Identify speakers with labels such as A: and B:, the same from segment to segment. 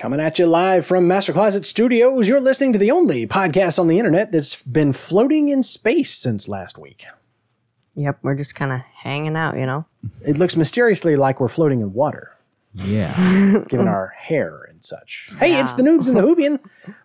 A: Coming at you live from Master Closet Studios, you're listening to the only podcast on the internet that's been floating in space since last week.
B: Yep, we're just kind of hanging out, you know?
A: It looks mysteriously like we're floating in water,
C: Yeah.
A: given our hair and such. Hey, it's the Noobs and the Whovian.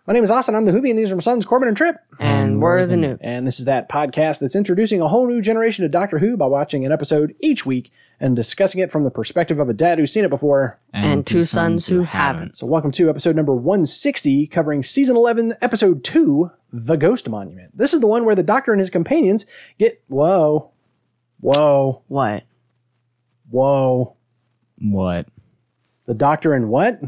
A: My name is Austin. I'm the Whovian. These are my sons, Corbin and Trip.
B: And we're the noobs.
A: And this is that podcast that's introducing a whole new generation of Doctor Who by watching an episode each week and discussing it from the perspective of a dad who's seen it before.
B: And two sons who haven't.
A: So, welcome to episode number 160, covering season 11, episode 2, The Ghost Monument. This is the one where the Doctor and his companions get. Whoa. Whoa.
B: What?
A: Whoa.
C: What?
A: The Doctor and what?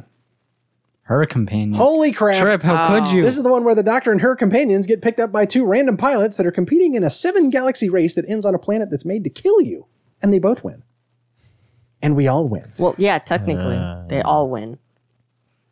C: Her companions.
A: Holy crap.
C: Trip, how could you?
A: This is the one where the Doctor and her companions get picked up by two random pilots that are competing in a seven galaxy race that ends on a planet that's made to kill you. And they both win. And we all win.
B: Well, yeah, technically, uh. they all win.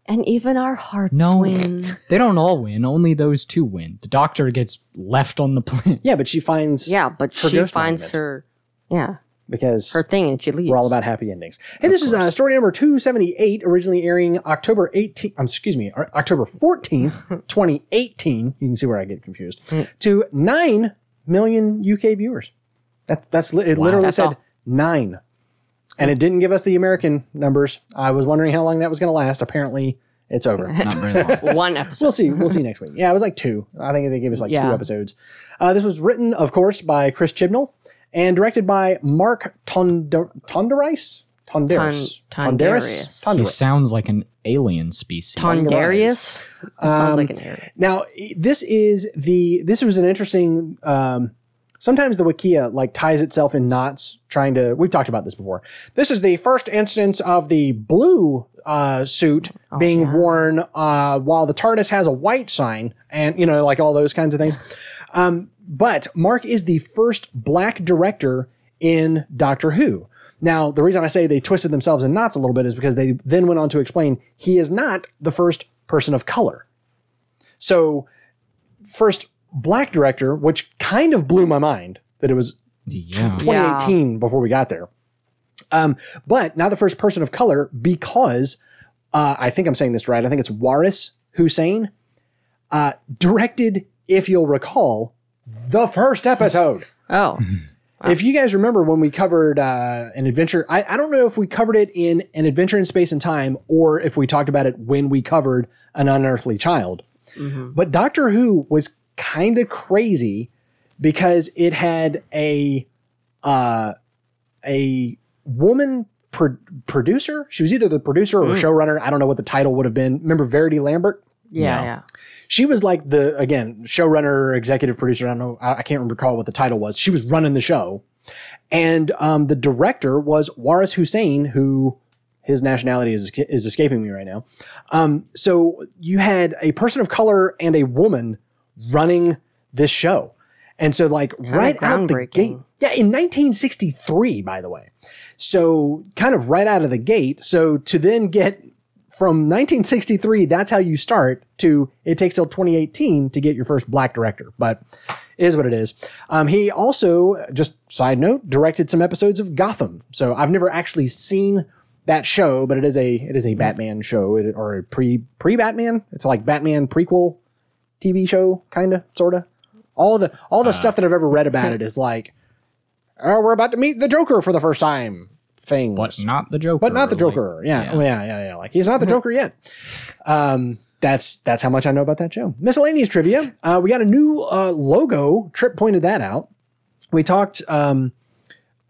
B: And even our hearts
C: no,
B: win.
C: they don't all win. Only those two win. The doctor gets left on the planet.
A: Yeah, but she finds.
B: Yeah, but
A: Her
B: she
A: ghost
B: finds
A: monument.
B: her, yeah,
A: Because
B: her thing and she leaves.
A: we're all about happy endings. Hey, this is uh, story number 278, originally airing October 18th, um, excuse me, October 14th, 2018. You can see where I get confused. To 9 million UK viewers. That, that's li- it literally
B: That's
A: said
B: all.
A: 9. And it didn't give us the American numbers. I was wondering how long that was going to last. Apparently, it's over.
C: Not very long.
B: One episode.
A: We'll see. We'll see next week. Yeah, it was like two. I think they gave us like two episodes. Uh, this was written, of course, by Chris Chibnall and directed by Mark Tonder- Tonderis. Tonderis.
B: Ton-
A: Tonderis.
B: Tonderis.
C: he sounds like an alien species.
B: Tondarius? That sounds like an area.
A: Now, this is the. This was an interesting. Um, sometimes the Wikia like ties itself in knots, trying to. We've talked about this before. This is the first instance of the blue uh, suit being worn uh, while the TARDIS has a white sign, and you know, like all those kinds of things. Um, but Mark is the first black director in Doctor Who. Now, the reason I say they twisted themselves in knots a little bit is because they then went on to explain he is not the first person of color. So, first black director, which kind of blew my mind that it was
C: Yeah.
A: 2018 before we got there. Um, but now the first person of color because uh, I think I'm saying this right. I think it's Waris Hussein uh, directed, if you'll recall, the first episode.
B: Oh,
A: If you guys remember when we covered uh, an adventure, I, I don't know if we covered it in an adventure in space and time or if we talked about it when we covered an unearthly child. But Doctor Who was kind of crazy because it had a uh, a woman pro- producer. She was either the producer or showrunner. I don't know what the title would have been. Remember Verity Lambert?
B: yeah,
C: Yeah.
B: yeah.
A: She was like the again showrunner executive producer i don't know i, I can't recall what the title was. She was running the show. And um, the director was waris hussein who his nationality is, is escaping me right now. Um, so you had a person of color and a woman running this show. And so like right out the gate yeah in 1963 by the way. So kind of right out of the gate. So to then get from 1963, that's how you start, to it takes till 2018 to get your first black director, but it is what it is. Um, he also, just side note, directed some episodes of Gotham. So I've never actually seen that show, but it is a it is a Batman show it- or a pre pre Batman. It's like Batman prequel TV show, kind of, sort of. All the all the stuff that I've ever read about it is like, oh, we're about to meet the Joker for the first time. Things,
C: But not the Joker.
A: but not the
C: like-
A: Joker. yeah. Oh, yeah, yeah, yeah. Like he's not the Joker yet. Um, that's that's how much I know about that show. Miscellaneous trivia. Uh, we got a new uh, logo. Trip pointed that out. We talked um,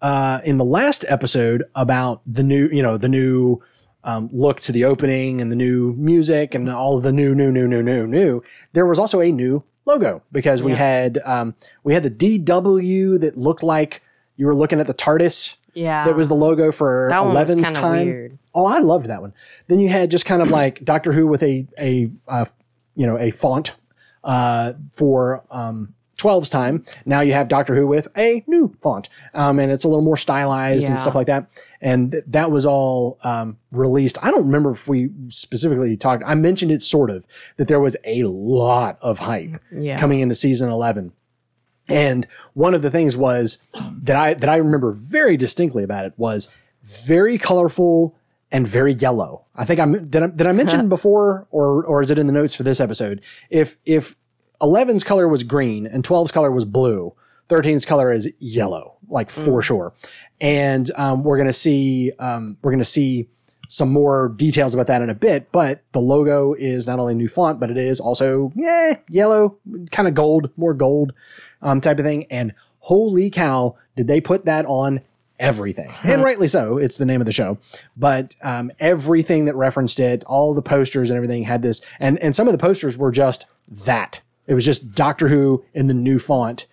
A: uh, in the last episode about the new, you know, the new um, look to the opening and the new music and all of the new, new, new, new, new, new. There was also a new logo because we had um, we had the DW that looked like you were looking at the TARDIS
B: Yeah.
A: that was the logo for
B: That
A: 11's time.
B: weird.
A: Oh, I loved that one. Then you had just kind of like Doctor Who with a a uh, you know a font uh, for um, 12's time. Now you have Doctor Who with a new font, um, and it's a little more stylized
B: Yeah.
A: and stuff like that. And th- that was all um, released. I don't remember if we specifically talked. I mentioned it sort of that there was a lot of hype
B: Yeah.
A: coming into season 11. And one of the things was that I that I remember very distinctly about it was very colorful and very yellow. I think I'm did I, did I mention before or or is it in the notes for this episode? If if 11's color was green and 12's color was blue, 13's color is yellow, like for sure. And um, we're gonna see um, we're gonna see some more details about that in a bit. But the logo is not only new font, but it is also yeah yellow, kind of gold, more gold um, type of thing. And holy cow, did they put that on everything? and rightly so. It's the name of the show. But um, everything that referenced it, all the posters and everything had this. And and some of the posters were just that. It was just Doctor Who in the new font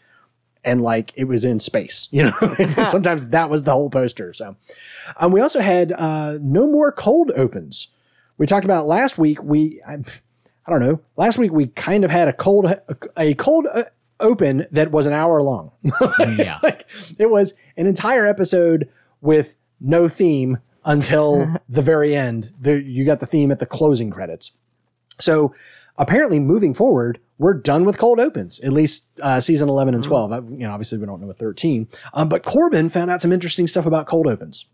A: and like it was in space. You know, sometimes that was the whole poster. So, um, we also had uh, no more cold opens. We talked about last week. We I, I don't know. Last week we kind of had a cold a cold uh, open that was an hour long.
C: yeah.
A: like it was an entire episode with no theme until the very end. The, you got the theme at the closing credits. So apparently, moving forward, we're done with cold opens. At least uh, season eleven and twelve. I, you know, obviously we don't know what thirteen. Um, but Corbin found out some interesting stuff about cold opens.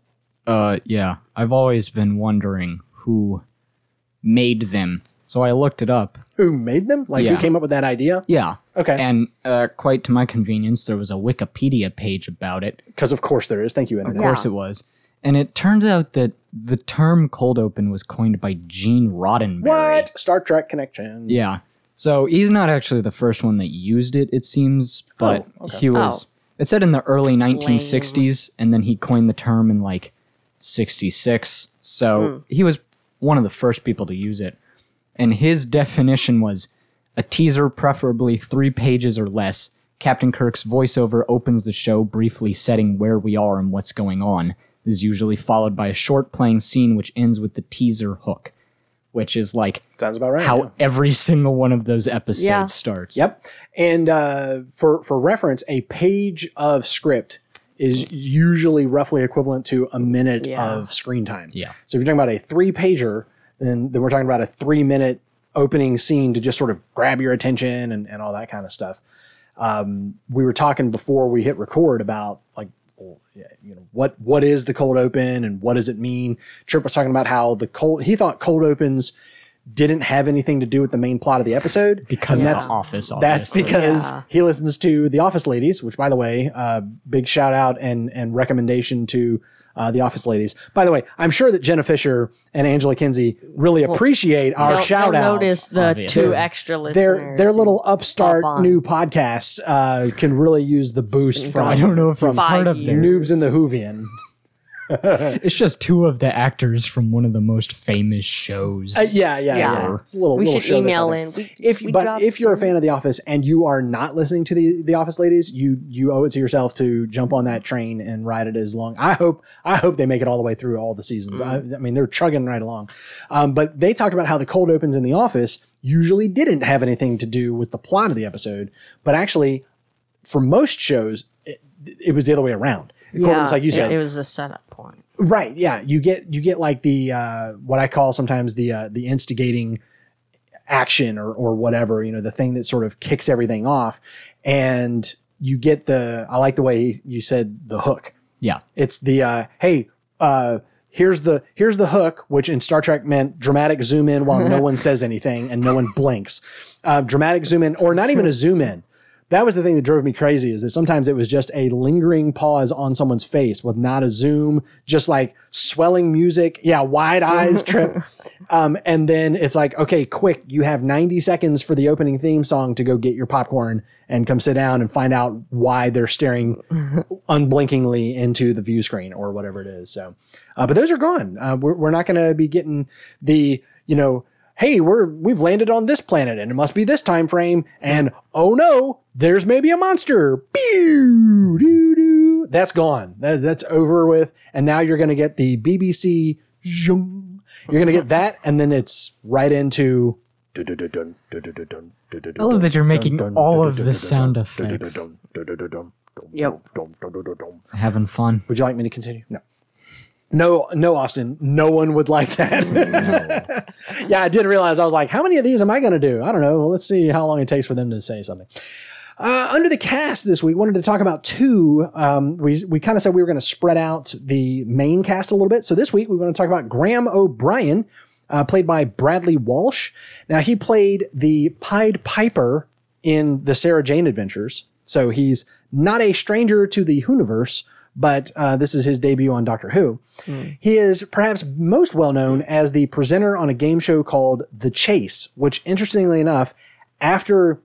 C: Uh, yeah. I've always been wondering who made them. So I looked it up.
A: Who made them? Like who came up with that idea?
C: Yeah.
A: Okay.
C: And uh, quite to my convenience, there was a Wikipedia page about it.
A: Because of course there is. Thank you,
C: Of
A: internet.
C: course it was. And it turns out that the term cold open was coined by Gene Roddenberry.
A: What Star Trek connection?
C: Yeah. So he's not actually the first one that used it, it seems, oh, but
A: Oh, okay.
C: he was. Oh. It said in the early 1960s, and then he coined the term in like 66. So hmm. he was one of the first people to use it. And his definition was a teaser, preferably three pages or less. Captain Kirk's voiceover opens the show, briefly setting where we are and what's going on. This is usually followed by a short playing scene which ends with the teaser hook, which is like
A: Sounds about right.
C: how
A: yeah.
C: every single one of those episodes
B: Yeah.
C: starts.
A: Yep. And uh, for for reference, a page of script is usually roughly equivalent to a minute
B: Yeah.
A: of screen time.
C: Yeah.
A: So if you're talking about a three pager, then then we're talking about a three minute opening scene to just sort of grab your attention and, and all that kind of stuff. Um, we were talking before we hit record about like well, yeah, you know what what is the cold open and what does it mean? Trip was talking about how the cold he thought cold opens didn't have anything to do with the main plot of the episode
C: Because
A: And that's
C: the office.
A: that's because
B: Yeah.
A: he listens to The Office Ladies, which, by the way, uh, big shout out and and recommendation to uh, The Office Ladies. By the way, I'm sure that Jenna Fischer and Angela Kinsey really appreciate our
B: They'll-
A: shout
B: they'll
A: out.
B: Notice the
C: Obviously.
B: two extra listeners.
A: Their their little upstart new podcast uh, can really use the boost from
C: I don't know if you've heard of
B: years.
A: noobs in the Whovian.
C: It's just two of the actors from one of the most famous shows.
A: Uh, yeah, yeah, yeah,
B: Yeah.
A: It's a little.
B: we
A: little
B: should email
A: out
B: in. We,
A: if
B: we
A: but if you're a fan of The Office and you are not listening to the The Office ladies, you you owe it to yourself to jump on that train and ride it as long. I hope I hope they make it all the way through all the seasons. I, I mean, they're chugging right along. Um, but they talked about how the cold opens in The Office usually didn't have anything to do with the plot of the episode, but actually, for most shows, it, it was the other way around.
B: Yeah,
A: it's like you
B: it-
A: said,
B: it, was the setup point.
A: Right. Yeah. You get you get like the uh, what I call sometimes the uh, the instigating action or or whatever. You know, the thing that sort of kicks everything off, and you get the. I like the way you said the hook.
C: yeah.
A: It's the uh, hey. Uh, Here's the here's the hook, which in Star Trek meant dramatic zoom in while no one says anything and no one blinks. Uh, dramatic zoom in, or not even a zoom in. That was the thing that drove me crazy. Is that sometimes it was just a lingering pause on someone's face with not a zoom, just like swelling music. Yeah, wide eyes trip. Um, and then it's like, okay, quick, you have 90 seconds for the opening theme song to go get your popcorn and come sit down and find out why they're staring unblinkingly into the view screen or whatever it is. So, uh, but those are gone. Uh, we're, we're not going to be getting the, you know, hey, we're we've landed on this planet and it must be this time frame. And oh no, there's maybe a monster. Pew, doo, doo. That's gone. That, that's over with. And now you're going to get the BBC. zhung. You're going to get that, and then it's right into. I
C: I love that you're making all of the sound effects.
B: Yep.
C: Having fun.
A: Would you like me to continue? No. No, no, Austin. No one would like that. yeah, I did realize I was like, how many of these am I going to do? I don't know. Well, let's see how long it takes for them to say something. Uh, under the cast this week, wanted to talk about two. Um, we we kind of said we were going to spread out the main cast a little bit. So this week we want to talk about Graham O'Brien, uh, played by Bradley Walsh. Now he played the Pied Piper in the Sarah Jane Adventures, so he's not a stranger to the Whoniverse. But uh, this is his debut on Doctor Who. He is perhaps most well known as the presenter on a game show called The Chase, which, interestingly enough, after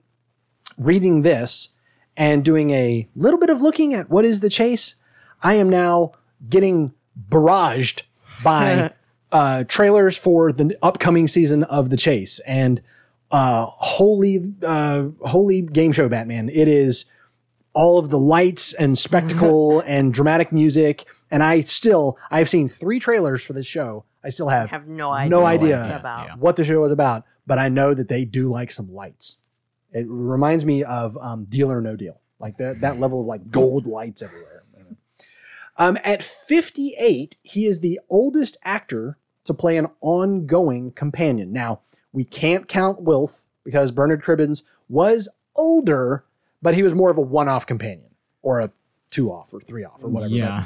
A: reading this and doing a little bit of looking at what is the chase, I am now getting barraged by uh, trailers for the upcoming season of the chase. And uh, holy, uh, holy game show Batman! It is all of the lights and spectacle and dramatic music. And I still, I've seen three trailers for this show. I still have,
B: have no idea.
A: no
B: what
A: idea
B: it's about.
C: Yeah.
A: what the show is about, but I know that they do like some lights. It reminds me of um, Deal or No Deal, like that that level of like gold lights everywhere. Um, at 58, he is the oldest actor to play an ongoing companion. Now we can't count Wilf because Bernard Cribbins was older, but he was more of a one-off companion or a two-off or three-off or whatever. but-
C: Yeah.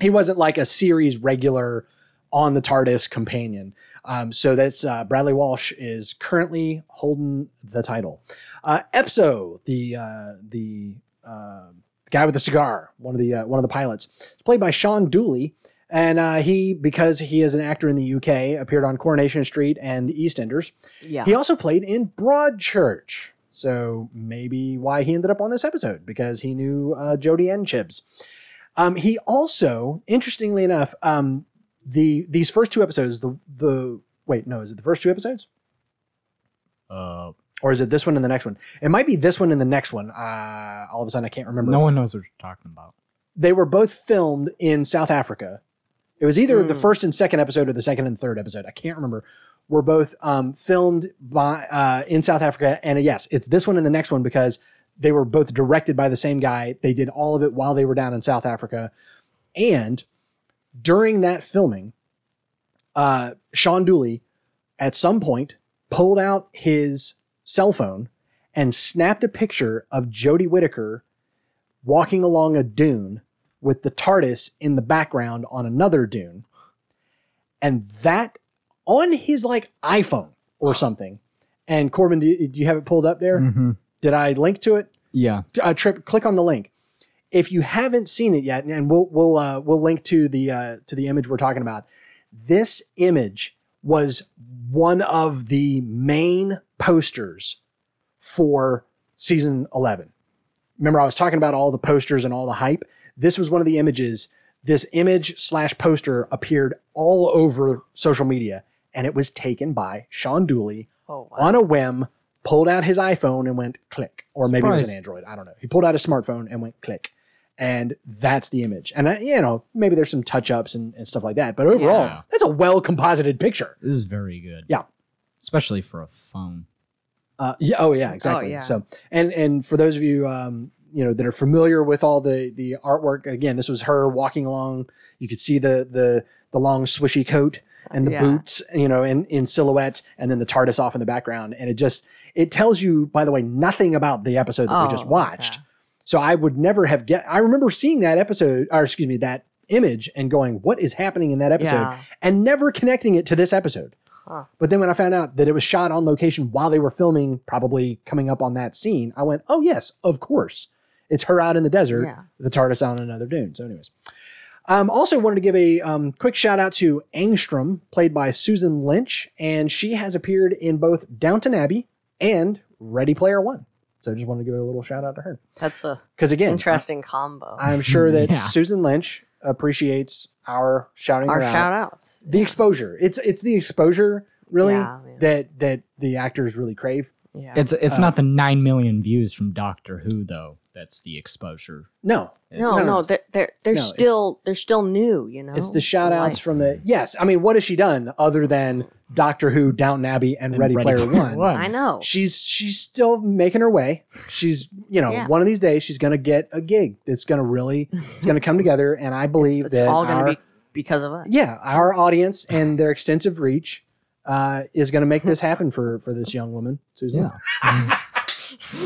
A: he wasn't like a series regular on the TARDIS companion. Um, so that's uh, Bradley Walsh is currently holding the title. Uh, Epzo, the uh, the uh, guy with the cigar, one of the uh, one of the pilots, it's played by Shaun Dooley. And uh, he, because he is an actor in the UK, appeared on Coronation Street and EastEnders.
B: Yeah.
A: He also played in Broadchurch. So maybe why he ended up on this episode because he knew uh, Jodie and Chibs. Um, he also, interestingly enough, um, the these first two episodes, the the wait, no, is it the first two episodes
C: Uh,
A: or is it this one and the next one? It might be this one and the next one. Uh, all of a sudden, I can't remember.
C: no one knows what you're talking about.
A: They were both filmed in South Africa. It was either the
B: Hmm.
A: first and second episode or the second and third episode. I can't remember. Were both um, filmed by uh, in South Africa, and uh, yes, it's this one and the next one because they were both directed by the same guy. They did all of it while they were down in South Africa, and during that filming, uh, Shaun Dooley at some point pulled out his cell phone and snapped a picture of Jodie Whittaker walking along a dune with the TARDIS in the background on another dune. And that on his like iPhone or something. And Corbin, do you, do you have it pulled up there?
C: Mhm.
A: Did I link to it?
C: Yeah.
A: uh, trip click on the link if you haven't seen it yet and we'll we'll uh, we'll link to the uh, to the image we're talking about this image was one of the main posters for season 11 remember i was talking about all the posters and all the hype this was one of the images this image slash poster appeared all over social media and it was taken by shaun dooley
B: Oh, wow.
A: on a whim, pulled out his iPhone and went click, or maybe it was an Android. I don't know. He pulled out a smartphone and went click, and that's the image. And I, you know, maybe there's some touch ups and, and stuff like that, but overall,
C: Yeah.
A: that's a well composited picture.
C: This is very good.
A: Yeah.
C: Especially for a phone.
A: Uh, yeah. Oh yeah. Exactly.
B: yeah.
A: So, and and for those of you, um, you know, that are familiar with all the the artwork, again, this was her walking along. You could see the the the long swishy coat and the
B: Yeah.
A: boots, you know, in in silhouette, and then the TARDIS off in the background, and it just it tells you, by the way, nothing about the episode that we just
B: Oh,
A: watched.
B: okay.
A: So I would never have get. I remember seeing that episode, or excuse me, that image, and going, "What is happening in that episode?"
B: Yeah.
A: and never connecting it to this episode.
B: Huh.
A: But then when I found out that it was shot on location while they were filming, probably coming up on that scene, I went, "Oh yes, of course, it's her out in the desert,
B: Yeah.
A: the TARDIS on another dune." So, anyways, um, also wanted to give a um, quick shout out to Angstrom, played by Susan Lynch, and she has appeared in both Downton Abbey and Ready Player One. So, I just wanted to give a little shout out to her
B: That's a
A: because again,
B: interesting combo.
A: I'm sure that
C: Yeah.
A: Susan Lynch appreciates our shouting
B: Our
A: her out
B: shout outs.
A: the exposure. It's it's the exposure really
B: Yeah, yeah.
A: that that the actors really crave.
B: Yeah.
C: It's it's
A: Uh,
C: not the nine million views from Doctor Who though. That's the exposure.
A: No,
B: no,
A: no,
B: no,
A: no.
B: they're they're, they're
A: No,
B: still they're still new. You know,
A: it's the shout outs
B: Like-
A: from the yes. I mean, what has she done other than Doctor Who, Downton Abbey, and,
C: And
A: Ready,
C: Ready
A: Player,
C: Player
A: One?
C: One.
B: I know.
A: She's she's still making her way. She's you know
B: Yeah.
A: one of these days she's gonna get a gig. It's gonna really it's gonna come together, and I believe
B: It's
A: that
B: all going to be because of us.
A: yeah our audience and their extensive reach uh, is gonna make this happen for for this young woman, Susan.
C: Yeah.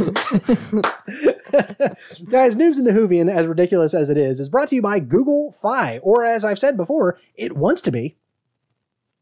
A: Guys, Noobs in the Whovian, as ridiculous as it is, is brought to you by Google Fi, or as I've said before, it wants to be,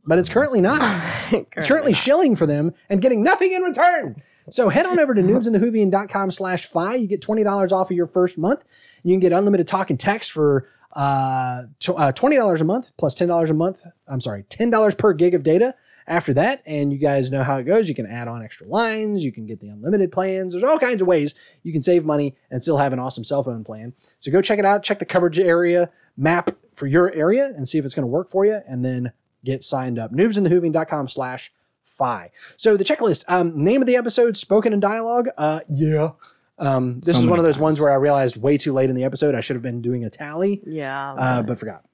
A: but it's currently not. It's currently shilling for them and getting nothing in return. So head on over to noobsinthewhovian.com slash fi. You get $20 off of your first month. You can get unlimited talk and text for uh, uh, $20 a month plus $10 a month. I'm sorry, $10 per gig of data after that. And you guys know how it goes. You can add on extra lines. You can get the unlimited plans. There's all kinds of ways you can save money and still have an awesome cell phone plan. So go check it out. Check the coverage area map for your area and see if it's going to work for you. And then get signed up. Noobsinthewhovian.com slash fi. So the checklist, um, name of the episode, spoken in dialogue. Uh, yeah. Um, this
C: So
A: is one of those
C: times.
A: ones where I realized way too late in the episode I should have been doing a tally,
B: Yeah.
A: uh, but forgot.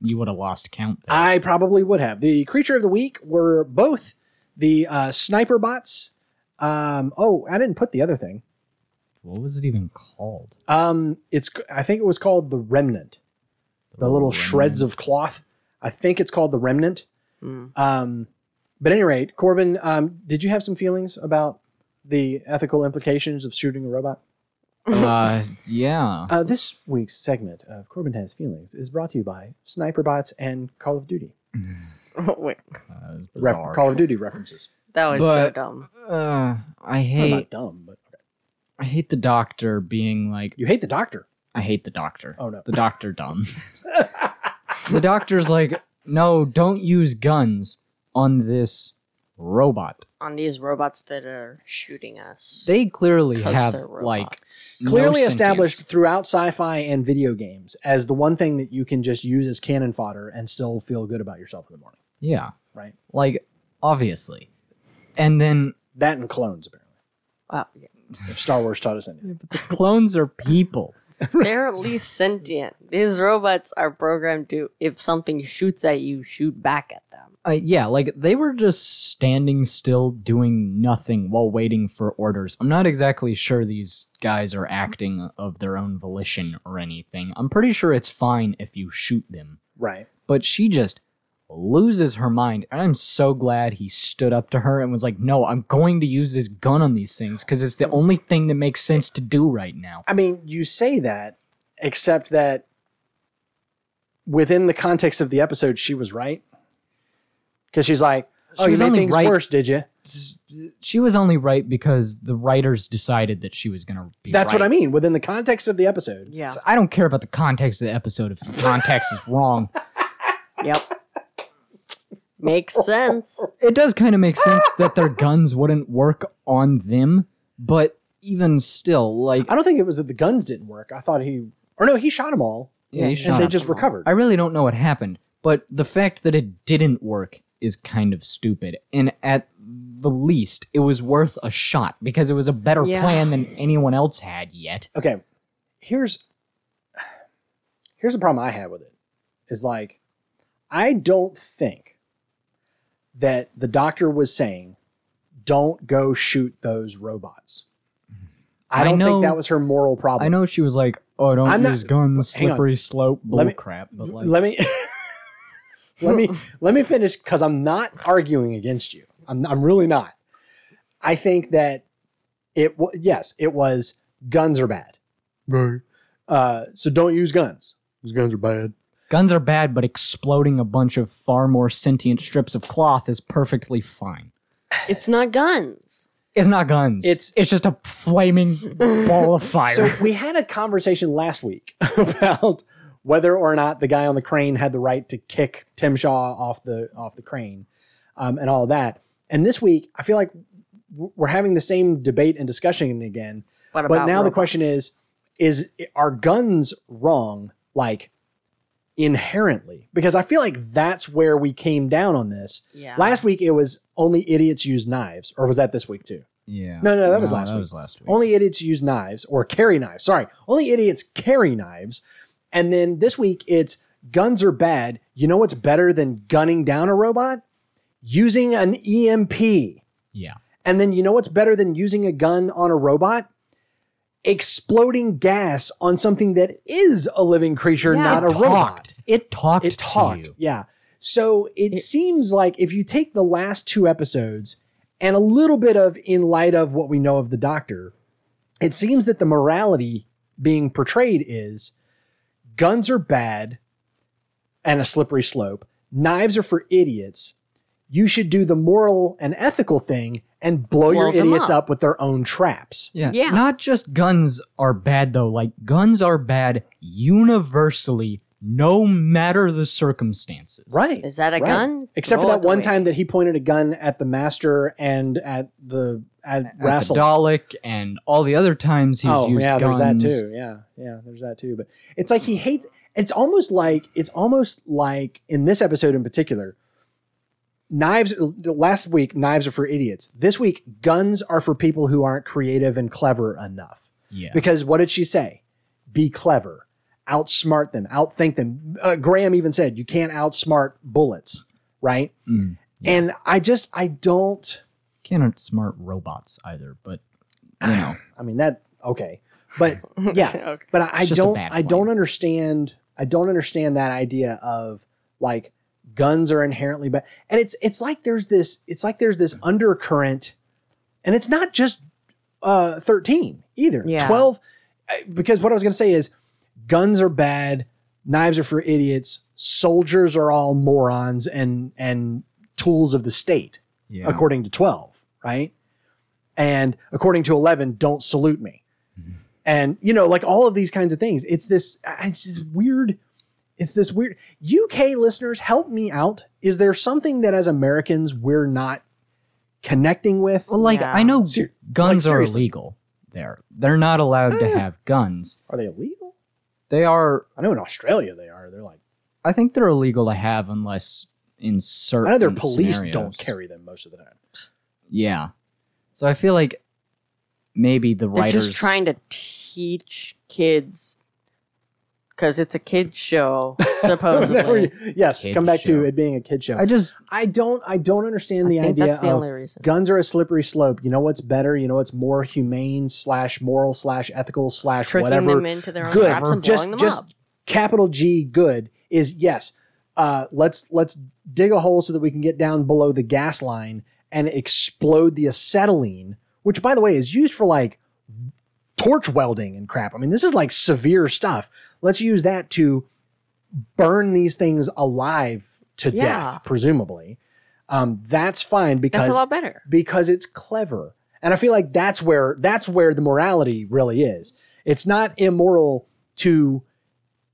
C: You would have lost count. There.
A: I probably would have. The creature of the week were both the uh, sniper bots. Um, oh, I didn't put the other thing.
C: what was it even called?
A: Um, it's I think it was called the remnant. The little shreds of cloth. I think it's called the remnant. Um, but at any rate, Corbin, um, did you have some feelings about the ethical implications of shooting a robot?
C: Uh, yeah.
A: Uh, this week's segment of Corbin Has Feelings is brought to you by Sniper Bots and Call of Duty.
B: Wait,
C: Uh,
A: Ref- Call of Duty references.
B: that was so dumb.
C: Uh, I
A: Well,
C: hate.
A: not dumb, but okay.
C: I hate the doctor being like.
A: you hate the doctor.
C: I hate the doctor.
A: Oh, no.
C: The doctor dumb. the doctor's like, no, don't use guns on this robot.
B: On these robots that are shooting us.
C: They clearly
B: 'Cause
C: have
B: they're
C: like
B: robots.
C: no
A: Clearly
C: sentience.
A: established throughout sci-fi and video games as the one thing that you can just use as cannon fodder and still feel good about yourself in the morning,
C: Yeah,
A: right?
C: like obviously, and then
A: That and clones, apparently.
B: Wow, yeah.
A: If Star Wars taught us anything.
C: the clones are people.
B: They're at least sentient. These robots are programmed to, if something shoots at you, shoot back at them.
C: Uh, yeah, like they were just standing still doing nothing while waiting for orders. I'm not exactly sure these guys are acting of their own volition or anything. I'm pretty sure it's fine if you shoot them.
A: Right.
C: But she just loses her mind. And I'm so glad he stood up to her and was like, no, I'm going to use this gun on these things because it's the only thing that makes sense to do right now.
A: I mean, you say that, except that within the context of the episode, she was right. Because she's like, "Oh,
C: She
A: you
C: was
A: made
C: only
A: things
C: right-
A: worse, did you?"
C: She was only right because the writers decided that she was going to be
A: That's what
C: right.
A: I mean. Within the context of the episode,
B: Yeah.
C: So I don't care about the context of the episode if the context is wrong.
B: Yep. Makes sense.
C: It does kind of make sense that their guns wouldn't work on them, but even still, like
A: I don't think it was that the guns didn't work. I thought he, or no, he shot them all,
C: yeah, he
A: and
C: shot
A: they
C: up.
A: just recovered.
C: I really don't know what happened, but the fact that it didn't work is kind of stupid. And at the least, it was worth a shot because it was a better
B: Yeah.
C: plan than anyone else had yet.
A: okay here's here's the problem i have with it is like i don't think that the doctor was saying don't go shoot those robots i
C: I
A: don't
C: know-
A: think that was her moral problem
C: I know she was like, "Oh, don't
A: I'm not-
C: use guns,
A: hang on.
C: slippery slope,
A: Let me-
C: bullcrap." But like,
A: let me let me let me finish because i'm not arguing against you i'm, I'm really not i think that it wa yes it was guns are bad right uh, so don't use guns because guns are bad
C: Guns are bad, but exploding a bunch of far more sentient strips of cloth is perfectly fine.
B: It's not guns.
C: It's not guns.
A: It's-
C: it's just a flaming ball of fire.
A: So we had a conversation last week about whether or not the guy on the crane had the right to kick Tim Shaw off the off the crane, um, and all of that. And this week, I feel like we're having the same debate and discussion again.
B: What
A: But
B: about
A: now the question is: is are guns wrong? Like inherently because i feel like that's where we came down on this
B: Yeah.
A: last week it was only idiots use knives or was that this week too
C: yeah.
A: No, no, that was last
C: that
A: week.
C: was last week.
A: only idiots use knives or carry knives. Sorry, only idiots carry knives. And then this week it's guns are bad. You know what's better than gunning down a robot? Using an EMP.
C: yeah.
A: And then you know what's better than using a gun on a robot? Exploding gas on something that is a living creature,
B: Yeah.
A: not a
C: It
A: robot.
C: talked. It talked.
A: It
C: to
A: talked.
C: you.
A: Yeah. So it, seems like if you take the last two episodes and a little bit of in light of what we know of the doctor, it seems that the morality being portrayed is guns are bad and a slippery slope. Knives are for idiots. You should do the moral and ethical thing and blow,
B: Blow
A: your idiots
B: up.
A: up with their own traps.
C: Yeah.
B: Yeah.
C: Not just guns are bad though. Like guns are bad universally, no matter the circumstances.
A: Right.
B: Is that a
A: right.
B: gun?
A: Except for that one
B: away.
A: time that he pointed a gun at the master and at the at,
C: the Dalek and all the other times he's used guns.
A: oh
C: used
A: yeah,
C: guns.
A: there's that too. Yeah, yeah, there's that too. But it's like he hates. It's almost like it's almost like in this episode in particular. Knives last week, knives are for idiots. This week, guns are for people who aren't creative and clever enough.
C: Yeah.
A: Because what did she say? Be clever, outsmart them, outthink them. Uh, Graham even said you can't outsmart bullets, right?
C: Mm,
A: And I just I don't.
C: Can't outsmart robots either, but you know.
A: I mean that okay, but yeah,
B: Okay.
A: but I, I
C: It's just a
A: don't
C: bad
A: I don't understand I don't understand that idea of like guns are inherently bad, and it's it's like there's this it's like there's this undercurrent, and it's not just uh thirteen either.
B: Yeah.
A: Twelve, uh, because what I was gonna say is guns are bad, knives are for idiots, soldiers are all morons and and tools of the state
C: Yeah.
A: according to 12, right? And according to 11, don't salute me. And, you know, like all of these kinds of things. It's this, it's this weird, it's this weird. UK listeners, help me out. Is there something that as Americans we're not connecting with?
C: Well, like
B: Yeah.
C: I know
A: Ser-
C: guns
A: like,
C: are illegal there. They're not allowed to
A: Eh.
C: have guns.
A: Are they illegal?
C: They are
A: I know in Australia they are. They're like,
C: I think they're illegal to have unless in certain
A: I know their police
C: scenarios.
A: don't carry them most of the time.
C: Yeah. So I feel like maybe the
B: They're
C: writers
B: just trying to teach kids because it's a kids show, supposedly.
A: yes,
C: Kid
A: come back
C: show.
A: to it being a kid show.
C: I just
A: I don't I don't understand the
B: I think
A: idea
B: that's the
A: of
B: only reason.
A: guns are a slippery slope. You know what's better? You know what's more humane slash moral slash ethical slash
B: Tricking
A: whatever.
B: them into their own
A: good.
B: traps and
A: just
B: blowing them
A: just
B: up.
A: capital G good is yes. Uh, let's let's dig a hole so that we can get down below the gas line and explode the acetylene, which by the way is used for like torch welding and crap. I mean, this is like severe stuff. Let's use that to burn these things alive to
B: Yeah.
A: death, presumably. Um, that's fine because
B: That's
A: because
B: a lot better.
A: because it's clever. And I feel like that's where that's where the morality really is. It's not immoral to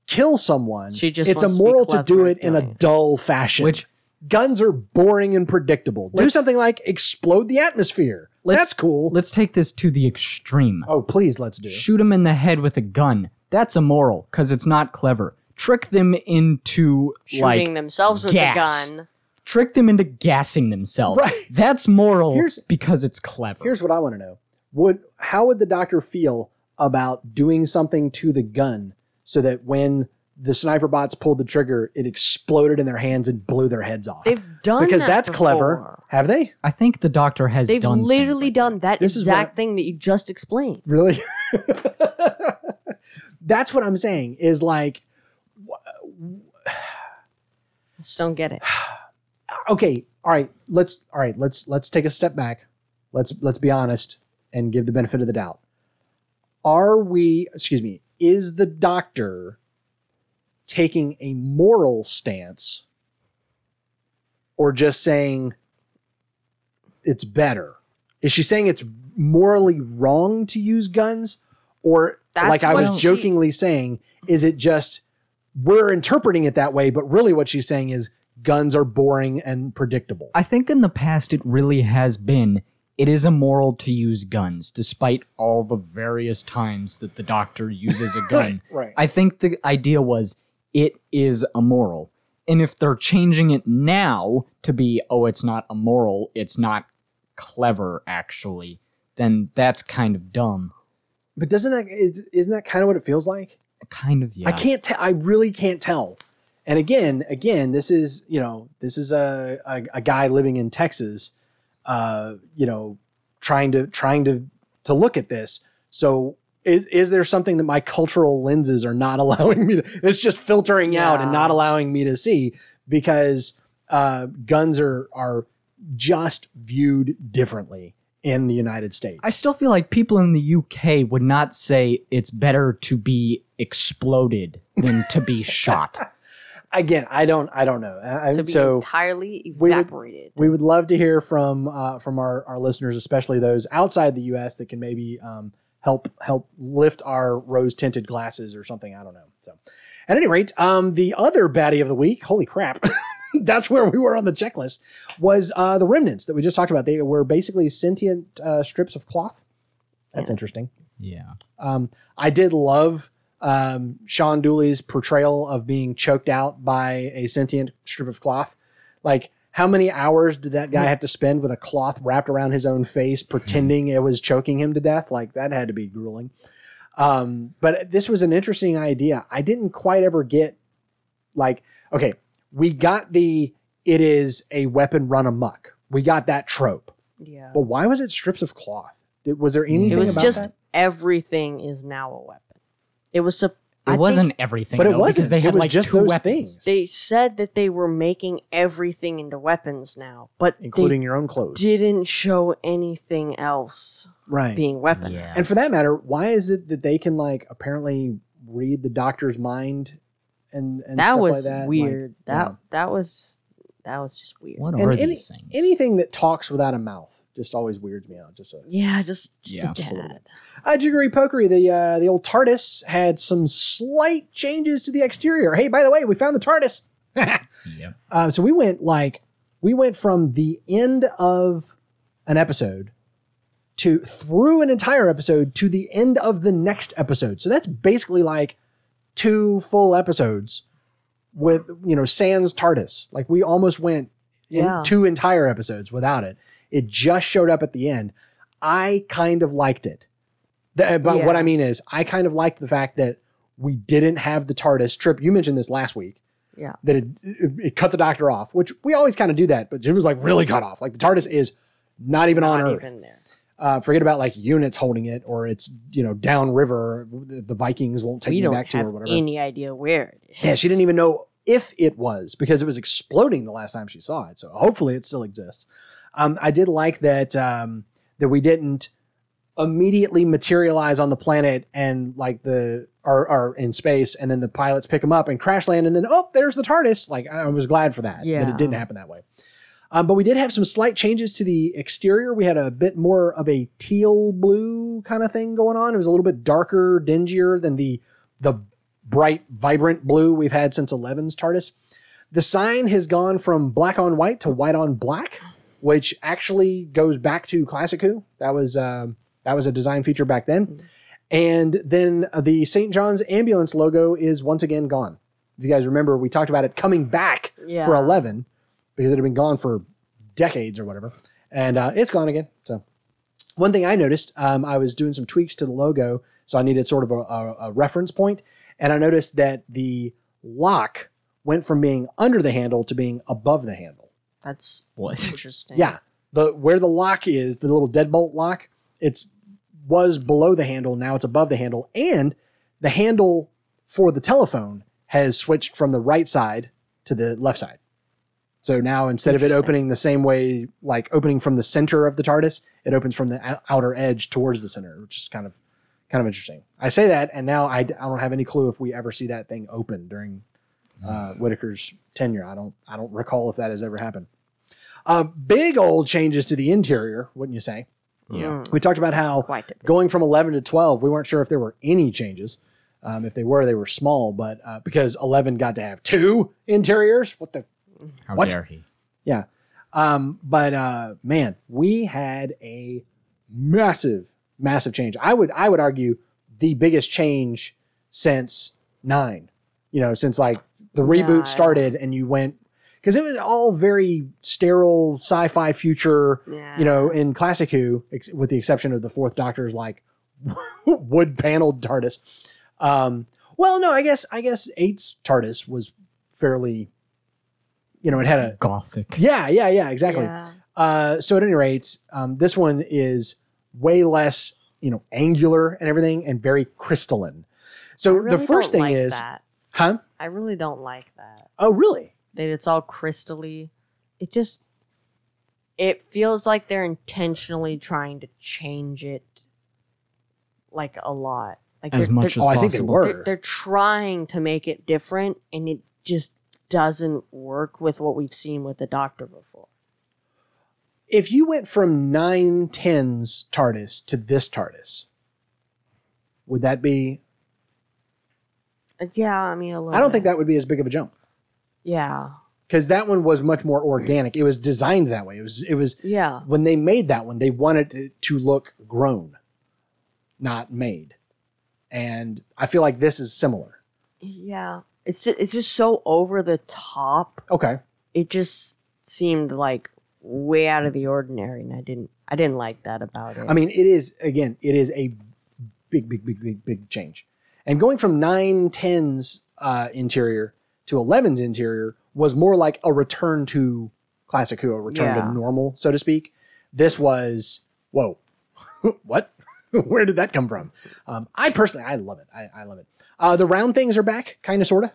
A: kill someone.
B: She just
A: it's
B: wants to be
A: immoral to, do it
B: at
A: in a dull fashion.
C: Which-
A: guns are boring and predictable. Do
C: Let's-
A: something like explode the atmosphere.
C: Let's-
A: That's cool.
C: let's take this to the extreme.
A: oh, please let's do it.
C: Shoot them in the head with a gun. That's immoral because it's not clever. Trick them into
B: Shooting
C: like
B: themselves with
C: gas.
B: a gun.
C: trick them into gassing themselves.
A: Right.
C: That's moral
A: Here's-
C: because it's clever.
A: Here's what I want to know. Would how would the doctor feel about doing something to the gun so that when the sniper bots pulled the trigger, it exploded in their hands and blew their heads off?
B: They've done
A: because
B: that
A: that's clever. Have they?
C: I think the doctor has
B: They've
C: done
B: literally
C: like
B: done that
A: This is what
B: exact thing that you just explained.
A: Really? that's what I'm saying. Is like,
B: Just don't get it.
A: okay, all right, let's all right, let's let's take a step back. Let's let's be honest and give the benefit of the doubt. Are we, excuse me, is the doctor taking a moral stance or just saying it's better? Is she saying it's morally wrong to use guns? Or
B: That's
A: like I
B: what
A: was
B: she-
A: jokingly saying, is it just we're interpreting it that way, but really what she's saying is guns are boring and predictable.
C: I think in the past it really has been. It is immoral to use guns, despite all the various times that the doctor uses a gun.
A: right.
C: I think the idea was it is immoral. And if they're changing it now to be, oh, it's not immoral, it's not clever, actually, then that's kind of dumb.
A: But doesn't that is- isn't that kind of what it feels like?
C: Kind of, yeah.
A: I can't tell. I really can't tell. And again, again, this is you know this is a a, a guy living in Texas, uh, you know, trying to trying to to look at this. So is is there something that my cultural lenses are not allowing me to? It's just filtering out and not allowing me to see because uh, guns are are just viewed differently in the United States.
C: I still feel like people in the UK would not say it's better to be exploded than to be shot.
A: Again, I don't I don't know. I, I-
B: To be
A: so
B: entirely
A: would-
B: evaporated.
A: we would love to hear from uh, from our, our listeners, especially those outside the U.S. that can maybe um, help help lift our rose tinted glasses or something. I don't know. So, at any rate, um, the other baddie of the week, holy crap, that's where we were on the checklist, was uh, the remnants that we just talked about. They were basically sentient uh, strips of cloth. That's interesting.
C: yeah.
A: Um, I did love um, Shaun Dooley's portrayal of being choked out by a sentient strip of cloth. Like, how many hours did that guy have to spend with a cloth wrapped around his own face, pretending it was choking him to death? Like, that had to be grueling. Um, but this was an interesting idea. I didn't quite ever get, like, okay, we got the it is a weapon run amok. We got that trope.
B: yeah.
A: But why was it strips of cloth? Did, was there anything
B: It was just
A: that?
B: everything is now a weapon. It was
C: It
B: I
C: wasn't
B: think
C: everything,
A: But it
C: though,
A: wasn't.
C: because they
A: It
C: had
A: was
C: like
A: just
C: two
A: those
C: weapons.
A: things.
B: They said that they were making everything into weapons now, but
A: including your own clothes.
B: didn't show anything else
A: right.
B: being weaponized.
C: Yeah.
A: and for that matter, why is it that they can like apparently read the doctor's mind and, and
B: that
A: stuff
B: was
A: like that? Like,
B: weird. that
A: yeah.
B: that was that was just weird.
C: What
A: And
C: are
A: any-
C: these things?
A: anything that talks without a mouth just always weirds me out. Just a,
B: Yeah, just, just
C: Yeah.
B: a
A: Just
B: tad.
A: uh, Jiggery Pokery, the uh, the old TARDIS had some slight changes to the exterior. Hey, by the way, we found the TARDIS.
C: Yep.
A: Uh, so we went like we went from the end of an episode to through an entire episode to the end of the next episode. So that's basically like two full episodes with you know Sans TARDIS. Like we almost went in
B: Yeah.
A: two entire episodes without it. It just showed up at the end. I kind of liked it. The- but what I mean is, I kind of liked the fact that we didn't have the TARDIS trip. You mentioned this last week
B: Yeah.
A: that it, it, it cut the doctor off, which we always kind of do that, but it was like really cut off. Like the TARDIS is not even on
B: Not
A: Earth.
B: even there.
A: Uh, forget about like units holding it, or it's you know downriver. The, the Vikings won't take
B: We
A: me back to or whatever.
B: any idea where it is.
A: yeah, she didn't even know if it was because it was exploding the last time she saw it. So hopefully it still exists. Um, I did like that um, that we didn't immediately materialize on the planet and like the are, are in space and then the pilots pick them up and crash land and then oh there's the TARDIS. Like I was glad for that that it didn't happen that way. Um, but we did have some slight changes to the exterior. We had a bit more of a teal blue kind of thing going on. It was a little bit darker dingier than the the bright vibrant blue we've had since 11's TARDIS. The sign has gone from black on white to white on black which actually goes back to Classic Who. That was um, that was a design feature back then. And then the St. John's ambulance logo is once again gone. If you guys remember, we talked about it coming back
B: Yeah.
A: for 11 because it had been gone for decades or whatever. And uh, it's gone again. So one thing I noticed, um, I was doing some tweaks to the logo, so I needed sort of a, a, a reference point, and I noticed that the lock went from being under the handle to being above the handle.
B: That's
C: What?
B: interesting.
A: Yeah, the where the lock is, the little deadbolt lock, it's was below the handle. Now it's above the handle, and the handle for the telephone has switched from the right side to the left side. So now instead of it opening the same way, like opening from the center of the TARDIS, it opens from the outer edge towards the center, which is kind of kind of interesting. I say that, and now I don't have any clue if we ever see that thing open during uh, Whittaker's tenure. I don't I don't recall if that has ever happened. Uh, big old changes to the interior, wouldn't you say?
C: Yeah.
A: We talked about how
B: Quite a bit.
A: going from 11 to 12, we weren't sure if there were any changes. Um, if they were, they were small, but uh, because 11 got to have two interiors, what the
C: How
A: What?
C: dare he?
A: yeah. Um, but uh, man, we had a massive, massive change. I would I would argue the biggest change since nine. You know, since like the reboot
B: Yeah.
A: started and you went because it was all very sterile sci-fi future.
B: Yeah.
A: You know, in classic Who, ex- with the exception of the Fourth Doctor's like wood paneled TARDIS. Um, well, no, I guess I guess eight's TARDIS was fairly. You know, it had a
C: Gothic.
A: yeah, yeah, yeah, exactly.
B: Yeah.
A: Uh, so at any rate, um, this one is way less, you know, angular and everything, and very crystalline. So
B: really
A: the first thing
B: like
A: is,
B: that.
A: huh?
B: I really don't like that.
A: Oh, really?
B: That it's all crystally. It just it feels like they're intentionally trying to change it like a lot. Like
C: as
B: they're,
C: much
B: they're,
C: as
A: Oh, I think they
C: possible.
A: were.
B: they're, they're trying to make it different, and it just doesn't work with what we've seen with the Doctor before.
A: if you went from 910's TARDIS to this TARDIS, would that be?
B: Yeah, I mean, a little
A: I don't
B: bit.
A: think that would be as big of a jump
B: Yeah,
A: because that one was much more organic. It was designed that way. It was. It was
B: yeah.
A: when they made that one, they wanted it to look grown, not made. And I feel like this is similar.
B: Yeah, it's ju- it's just so over the top.
A: Okay.
B: It just seemed like way out of the ordinary, and I didn't I didn't like that about it.
A: I mean, it is again, it is a big, big, big, big, big change. And going from 910's uh, interior to 11's interior was more like a return to classic Who, a return
B: Yeah.
A: to normal, so to speak. This was whoa, what? Where did that come from? Um, I personally, I love it. I, I love it. Uh, the round things are back, kind of, sorta.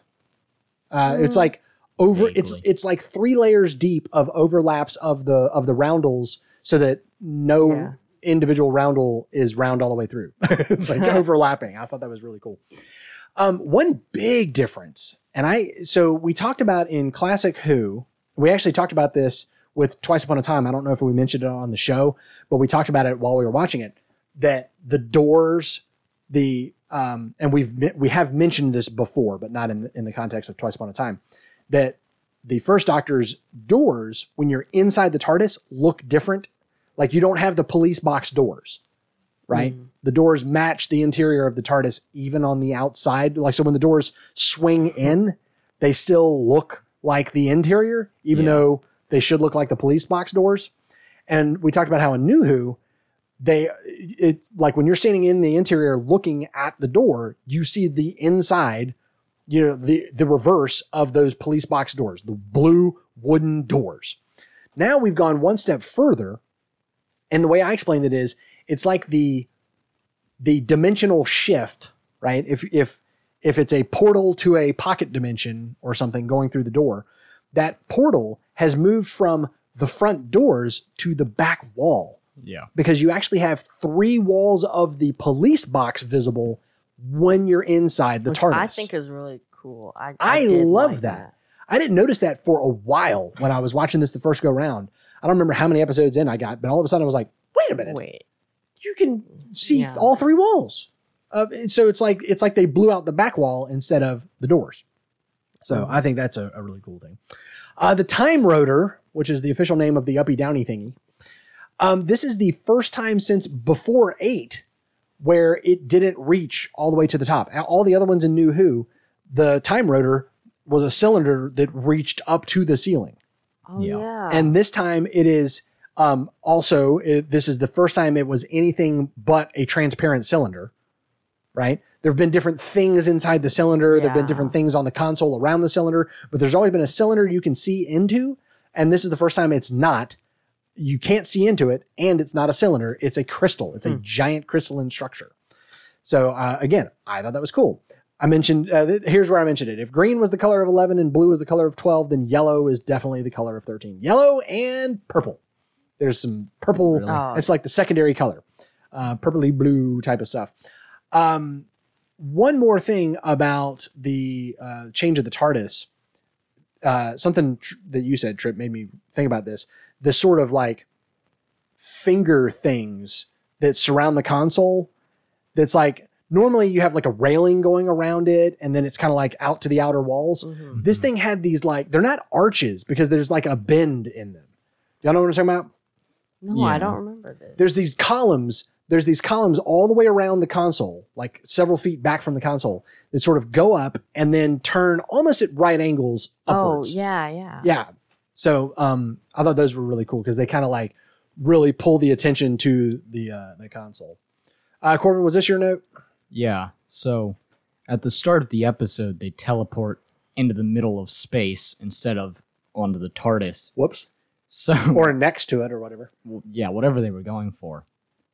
A: Uh, It's like over. It's it's like three layers deep of overlaps of the of the roundels, so that no
B: Yeah.
A: Individual roundel is round all the way through. it's like overlapping. I thought that was really cool. Um, one big difference, and I so we talked about in classic Who. We actually talked about this with Twice Upon a Time. I don't know if we mentioned it on the show, but we talked about it while we were watching it. That the doors, the um, and we've we have mentioned this before, but not in the, in the context of Twice Upon a Time. That the first Doctor's doors, when you're inside the TARDIS, look different. Like you don't have the police box doors, right? Mm-hmm. The doors match the interior of the TARDIS even on the outside. Like so, when the doors swing in, they still look like the interior, even
C: Yeah.
A: though they should look like the police box doors. And we talked about how in New Who, they it like when you're standing in the interior looking at the door, you see the inside, you know, the the reverse of those police box doors, the blue wooden doors. Now we've gone one step further, and the way I explained it is it's like the the dimensional shift, right? If if if it's a portal to a pocket dimension or something going through the door, that portal has moved from the front doors to the back wall
C: Yeah.
A: because you actually have three walls of the police box visible when you're inside the
B: which
A: TARDIS.
B: I think is really cool. I
A: I
B: did
A: love
B: like
A: that. I didn't notice that for a while when I was watching this the first go round. I don't remember how many episodes in I got, but all of a sudden I was like, wait a minute,
B: Wait,
A: you can see
B: Yeah.
A: all three walls. Uh, so it's like it's like they blew out the back wall instead of the doors. So
B: Mm-hmm.
A: I think that's a, a really cool thing. Uh, the Time Rotor, which is the official name of the Uppy Downy thingy, um, this is the first time since before eight where it didn't reach all the way to the top. All the other ones in New Who, the Time Rotor was a cylinder that reached up to the ceiling
B: oh
C: Yeah.
B: yeah,
A: and this time it is um, also it, this is the first time it was anything but a transparent cylinder right? There have been different things inside the cylinder. There have been different things on the console around the cylinder but there's always been a cylinder you can see into and this is the first time it's not. You can't see into it and it's not a cylinder. It's a crystal. It's a giant crystalline structure. So uh, again i thought that was cool I mentioned, uh, th- here's where I mentioned it. If green was the color of 11 and blue was the color of 12, then yellow is definitely the color of 13. Yellow and purple. There's some purple,
C: Really?
B: Oh.
A: it's like the secondary color, uh, purpley blue type of stuff. Um, one more thing about the uh, change of the TARDIS, uh, something tr- that you said, Trip, made me think about this. The sort of like finger things that surround the console that's like normally you have like a railing going around it and then it's kind of like out to the outer walls.
B: Mhm.
A: This thing had these like they're not arches because there's like a bend in them. Y'all know what I'm talking about?
B: no, I don't remember this.
A: There's these columns. There's these columns all the way around the console, like several feet back from the console, that sort of go up and then turn almost at right angles
B: oh yeah, yeah,
A: Yeah. So um, I thought those were really cool because they kind of like really pull the attention to the uh, the console. Uh, Corbin, was this your note?
C: Yeah. So at the start of the episode, they teleport into the middle of space instead of onto the TARDIS.
A: Whoops.
C: So
A: Or next to it or whatever.
C: yeah, whatever they were going for.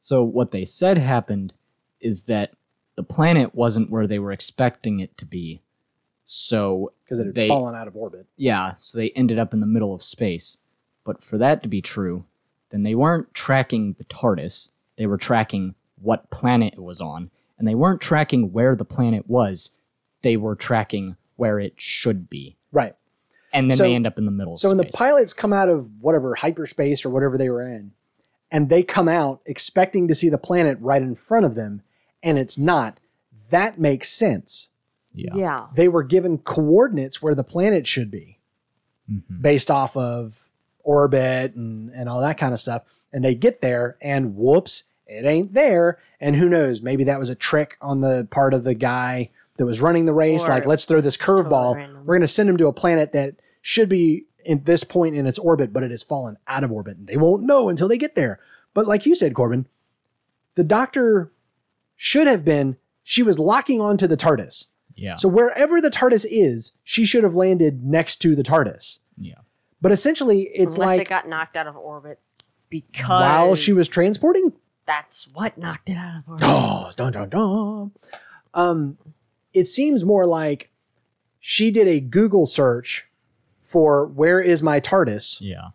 C: So what they said happened is that the planet wasn't where they were expecting it to be. So
A: Because it had
C: They-
A: fallen out of orbit.
C: yeah, so they ended up in the middle of space. But for that to be true, then they weren't tracking the TARDIS. They were tracking what planet it was on, and they weren't tracking where the planet was. They were tracking where it should be,
A: Right.
C: and then
A: So-
C: they end up in the middle.
A: So
C: of
A: when the pilots come out of whatever hyperspace or whatever they were in, and they come out expecting to see the planet right in front of them, and it's not, that makes sense.
C: yeah,
B: Yeah.
A: They were given coordinates where the planet should be
C: Mhm.
A: based off of orbit and, and all that kind of stuff. And they get there, and whoops, it ain't there. And who knows? Maybe that was a trick on the part of the guy that was running the race.
B: Or
A: like, let's throw this curveball.
B: random.
A: We're going to send him to a planet that should be at this point in its orbit, but it has fallen out of orbit. And they won't know until they get there. But like you said, Corbin, the doctor should have been, she was locking onto the TARDIS.
C: yeah,
A: So wherever the TARDIS is, she should have landed next to the TARDIS.
C: yeah.
A: But essentially, it's
B: Unless it
A: like
B: got knocked out of orbit because
A: while she was transporting.
B: That's what knocked it out of orbit.
A: Oh, dun dun dun. Um, it seems more like she did a Google search for where is my TARDIS,
C: Yeah.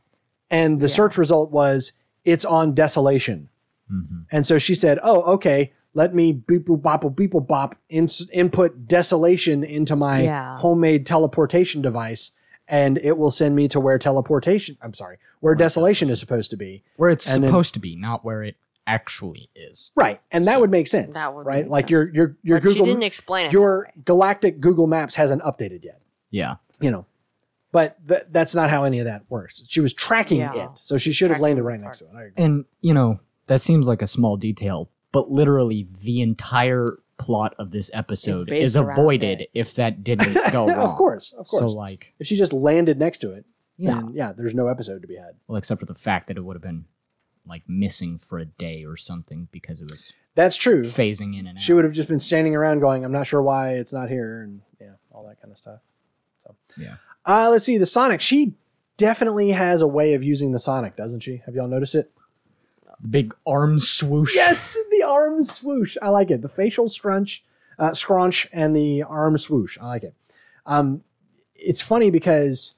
A: and the
B: Yeah.
A: search result was it's on desolation.
C: hmm
A: And so she said, "Oh, okay, let me beep boop bop boop, beep boop bop ins- input desolation into my
B: Yeah.
A: homemade teleportation device, and it will send me to where teleportation. I'm sorry, where desolation is supposed to be.
C: Where it's
A: And then-
C: supposed to be, not where it actually is.
A: Right, and that
C: So-
A: would make sense.
B: That would
A: right,
B: make
A: like
B: sense.
A: your your your
B: But she
A: Google
B: didn't explain it.
A: your galactic Google Maps hasn't updated yet.
C: Yeah.
A: You know, but th- that's not how any of that works. She was tracking
B: Yeah.
A: it, so she should have landed right next to it. I agree.
C: And, you know, that seems like a small detail, but literally the entire plot of this episode is avoided
B: it.
C: if that didn't go wrong.
A: of course, of course.
C: So, like,
A: if she just landed next to it,
C: yeah.
A: then yeah, there's no episode to be had.
C: Well, except for the fact that it would have been, like, missing for a day or something because it was
A: That's true.
C: phasing in and out.
A: She would have just been standing around going, "I'm not sure why it's not here," and yeah, all that kind of stuff. So
C: Yeah.
A: uh, let's see the Sonic. She definitely has a way of using the Sonic, doesn't she? Have y'all noticed it?
C: The big arm swoosh.
A: Yes, the arm swoosh. I like it. The facial scrunch, uh, scrunch, and the arm swoosh. I like it. Um, it's funny because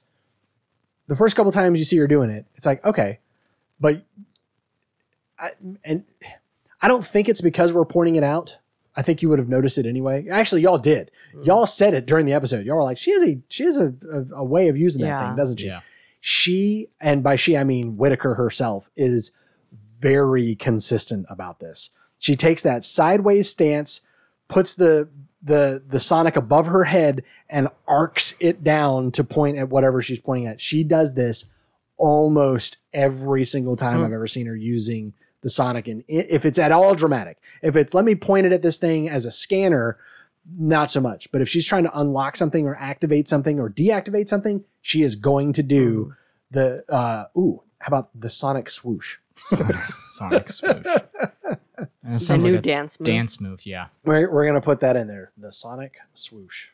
A: the first couple times you see her doing it, it's like okay, but I, and I don't think it's because we're pointing it out. I think you would have noticed it anyway. Actually, y'all did. Mm. Y'all said it during the episode. Y'all were like, "She has a she has a, a, a way of using that
B: Yeah.
A: thing, doesn't she?"
C: Yeah.
A: she and by she I mean Whittaker herself is very consistent about this. She takes that sideways stance, puts the the the Sonic above her head and arcs it down to point at whatever she's pointing at. She does this almost every single time mm. I've ever seen her using the Sonic and if it's at all dramatic. If it's let me point it at this thing as a scanner, not so much. But if she's trying to unlock something or activate something or deactivate something, she is going to do the uh ooh, how about the Sonic swoosh?
C: Sonic, Sonic swoosh. That
B: The
C: sounds
B: new
C: like a
B: dance move.
C: dance move. Yeah.
A: We're, we're gonna put that in there. The Sonic swoosh.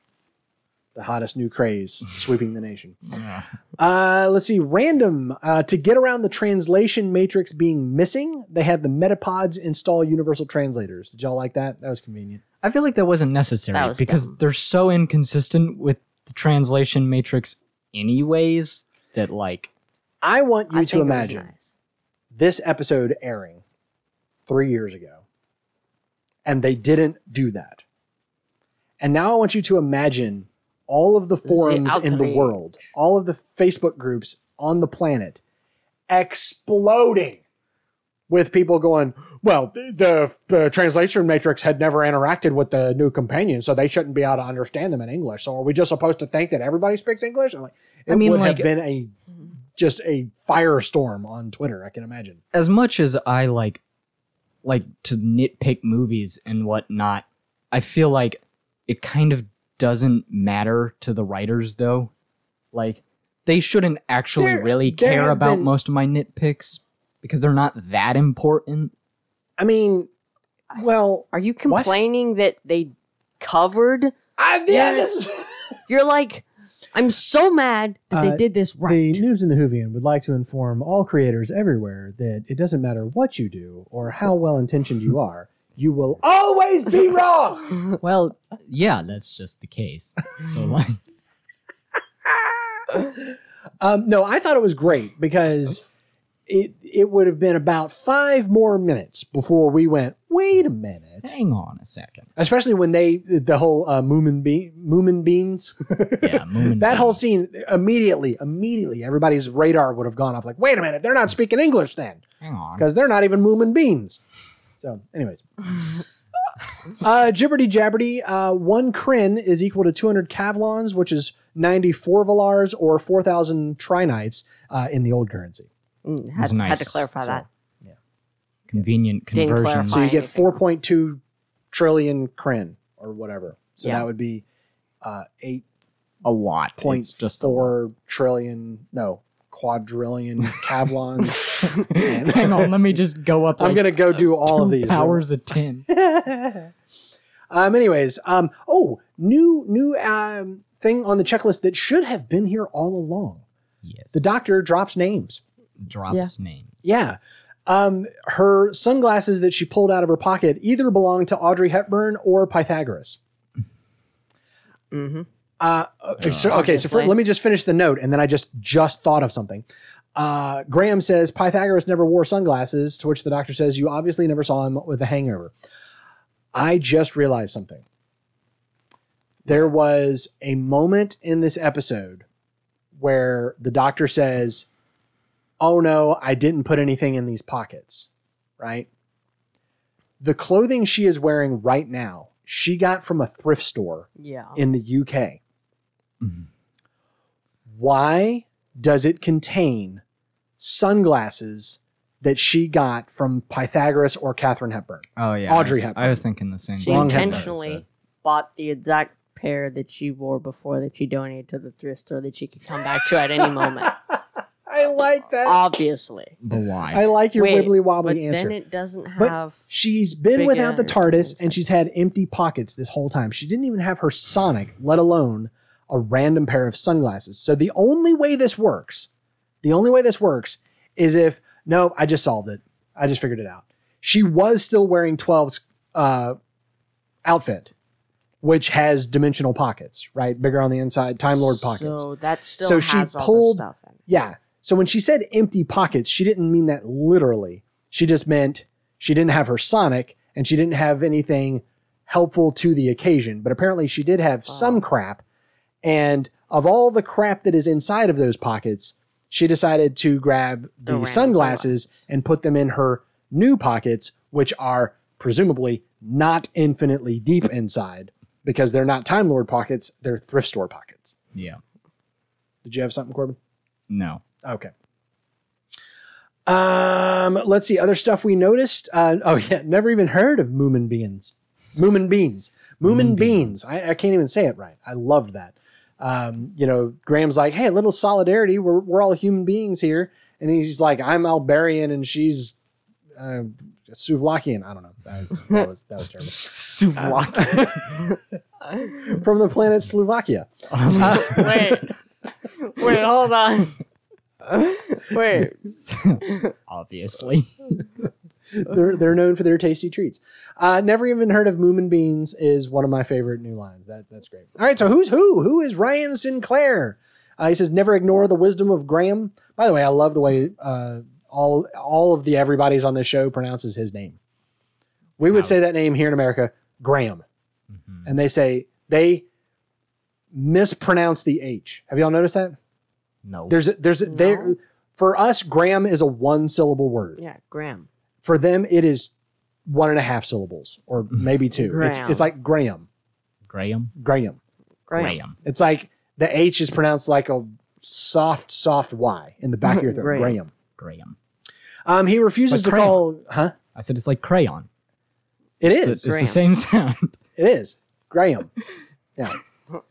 A: The hottest new craze sweeping the nation.
C: Yeah.
A: Uh, let's see. Random. Uh, to get around the translation matrix being missing, they had the Metapods install universal translators. Did y'all like that? That was convenient.
C: I feel like that wasn't necessary
B: That was
C: because
B: dumb.
C: they're so inconsistent with the translation matrix, anyways. That like,
A: I want you
B: I
A: to
B: think it was
A: imagine
B: nice.
A: this episode airing three years ago, and they didn't do that. And now I want you to imagine all of the forums in the world, all of the Facebook groups on the planet exploding with people going, well, the, the, translation matrix had never interacted with the new companion, so they shouldn't be able to understand them in English. So are we just supposed to think that everybody speaks English? Like, it
C: I mean,
A: would
C: like-
A: have been a just a firestorm on Twitter. I can imagine.
C: as much as I like, like to nitpick movies and whatnot, I feel like it kind of doesn't matter to the writers though. Like, they shouldn't actually
A: There-
C: really
A: there
C: care about
A: been-
C: most of my nitpicks because they're not that important.
A: I mean, well,
B: Are you complaining that they covered?
A: I
B: Yes. You're like, I'm so mad that
A: Uh,
B: they did this right.
A: The Noobs in the Whovian would like to inform all creators everywhere that it doesn't matter what you do or how well intentioned you are, you will always be wrong.
C: Well, yeah, that's just the case. So like,
A: um, no, I thought it was great because it it would have been about five more minutes before we went. Wait a minute.
C: Hang on a second.
A: Especially when they the whole uh, Moomin Be- Moomin beans.
C: Yeah, Moomin
A: that whole scene immediately, immediately, everybody's radar would have gone off. Like, wait a minute, they're not speaking English then
C: Hang on.
A: because they're not even Moomin beans. So, anyways. Uh, Jibberty Jabberty, uh, one Kryn is equal to 200 Kavlons, which is 94 Valars or 4,000 Trinites uh, in the old currency.
B: Mm,
C: was
B: had, had to clarify
A: So-
B: that.
C: Convenient
B: Didn't.
A: So you get 4.2 trillion Kryn or whatever. So
B: Yeah.
A: that would be uh, 8
C: a lot. Points
A: 8.4
C: just a lot.
A: trillion, no, quadrillion Kavlons. And-
C: Hang on, let me just go up.
A: I'm
C: like
A: going to go do all of these.
C: powers of ten.
A: Um, anyways, um, oh, new new um, thing on the checklist that should have been here all along.
C: yes.
A: The doctor drops names.
C: drops names.
A: Yeah. Um, her sunglasses that she pulled out of her pocket either belong to Audrey Hepburn or Pythagoras.
B: Mm-hmm.
A: Uh, okay, so, okay, so for, let me just finish the note, and then I just just thought of something. Uh, Graham says Pythagoras never wore sunglasses, to which the doctor says you obviously never saw him with a hangover. I just realized something. There was a moment in this episode where the doctor says, "Oh no, I didn't put anything in these pockets." Right? The clothing she is wearing right now, she got from a thrift store
B: Yeah.
A: in the UK.
C: Mhm.
A: Why does it contain sunglasses that she got from Pythagoras or Katharine Hepburn?
C: Oh yeah,
A: Audrey
C: I was,
A: Hepburn.
C: I was thinking the same.
B: She
C: thing.
A: Wrong Hepburn.
B: intentionally bought the exact pair that she wore before that she donated to the thrift store that she could come back to at any moment.
A: I like that.
B: Obviously.
C: But why?
A: I like your
B: Wait,
A: wibbly
B: But
A: wobbly answer.
B: then it doesn't
A: But
B: have.
A: She's been without the
B: ass
A: TARDIS and she's had empty pockets this whole time. She didn't even have her Sonic, let alone a random pair of sunglasses. So the only way this works, the only way this works is if, no, I just solved it. I just figured it out. She was still wearing 12's uh, outfit, which has dimensional pockets, right? Bigger on the inside, Time Lord pockets.
B: So that still
A: So she
B: all
A: pulled-
B: the stuff in it.
A: Yeah. So when she said empty pockets, she didn't mean that literally. She just meant she didn't have her Sonic and she didn't have anything helpful to the occasion. But apparently she did have some crap. And of all the crap that is inside of those pockets, she decided to grab the,
B: random
A: sunglasses and put them in her new pockets, which are presumably not infinitely deep inside because they're not Time Lord pockets, they're thrift store pockets.
C: yeah.
A: Did you have something, Corbin?
C: No.
A: Okay. Um, let's see other stuff we noticed. Uh, oh yeah, never even heard of Moomin beans. Moomin beans. Moomin beans. I, I can't even say it right. I loved that. Um, you know, Graham's like, hey, a little solidarity. We're we're all human beings here, and he's like, I'm Albarian and she's uh, Suvlakian. I don't know. That was that was, that was terrible.
C: Suvlaki.
A: From the planet Slovakia. Uh,
B: Wait. Wait, hold on. Wait.
C: Obviously.
A: they're they're known for their tasty treats. Uh, never even heard of Moomin Beans is one of my favorite new lines. That that's great. All right, so who's who? Who is Ryan Sinclair? Uh, he says never ignore the wisdom of Graham. By the way, I love the way uh, all all of the everybody's on this show pronounces his name. We would
C: Wow.
A: say that name here in America, Graham, and they say they mispronounce the H. Have y'all noticed that?
C: No.
A: There's a, there's a, they
B: No.
A: for us Graham is a one syllable word
B: Yeah, Graham.
A: For them it is one and a half syllables or maybe two it's,
B: Graham.
A: it's like graham
C: Graham.
A: graham
B: Graham.
C: Graham.
A: it's like the h is pronounced like a soft soft y in the back of your throat
B: Graham.
A: graham
C: Graham.
A: um he refuses
C: Like
A: to
C: crayon.
A: call huh
C: I said it's like crayon.
A: it
C: It's,
A: is
C: it's
B: Graham.
C: the same sound.
A: it is graham yeah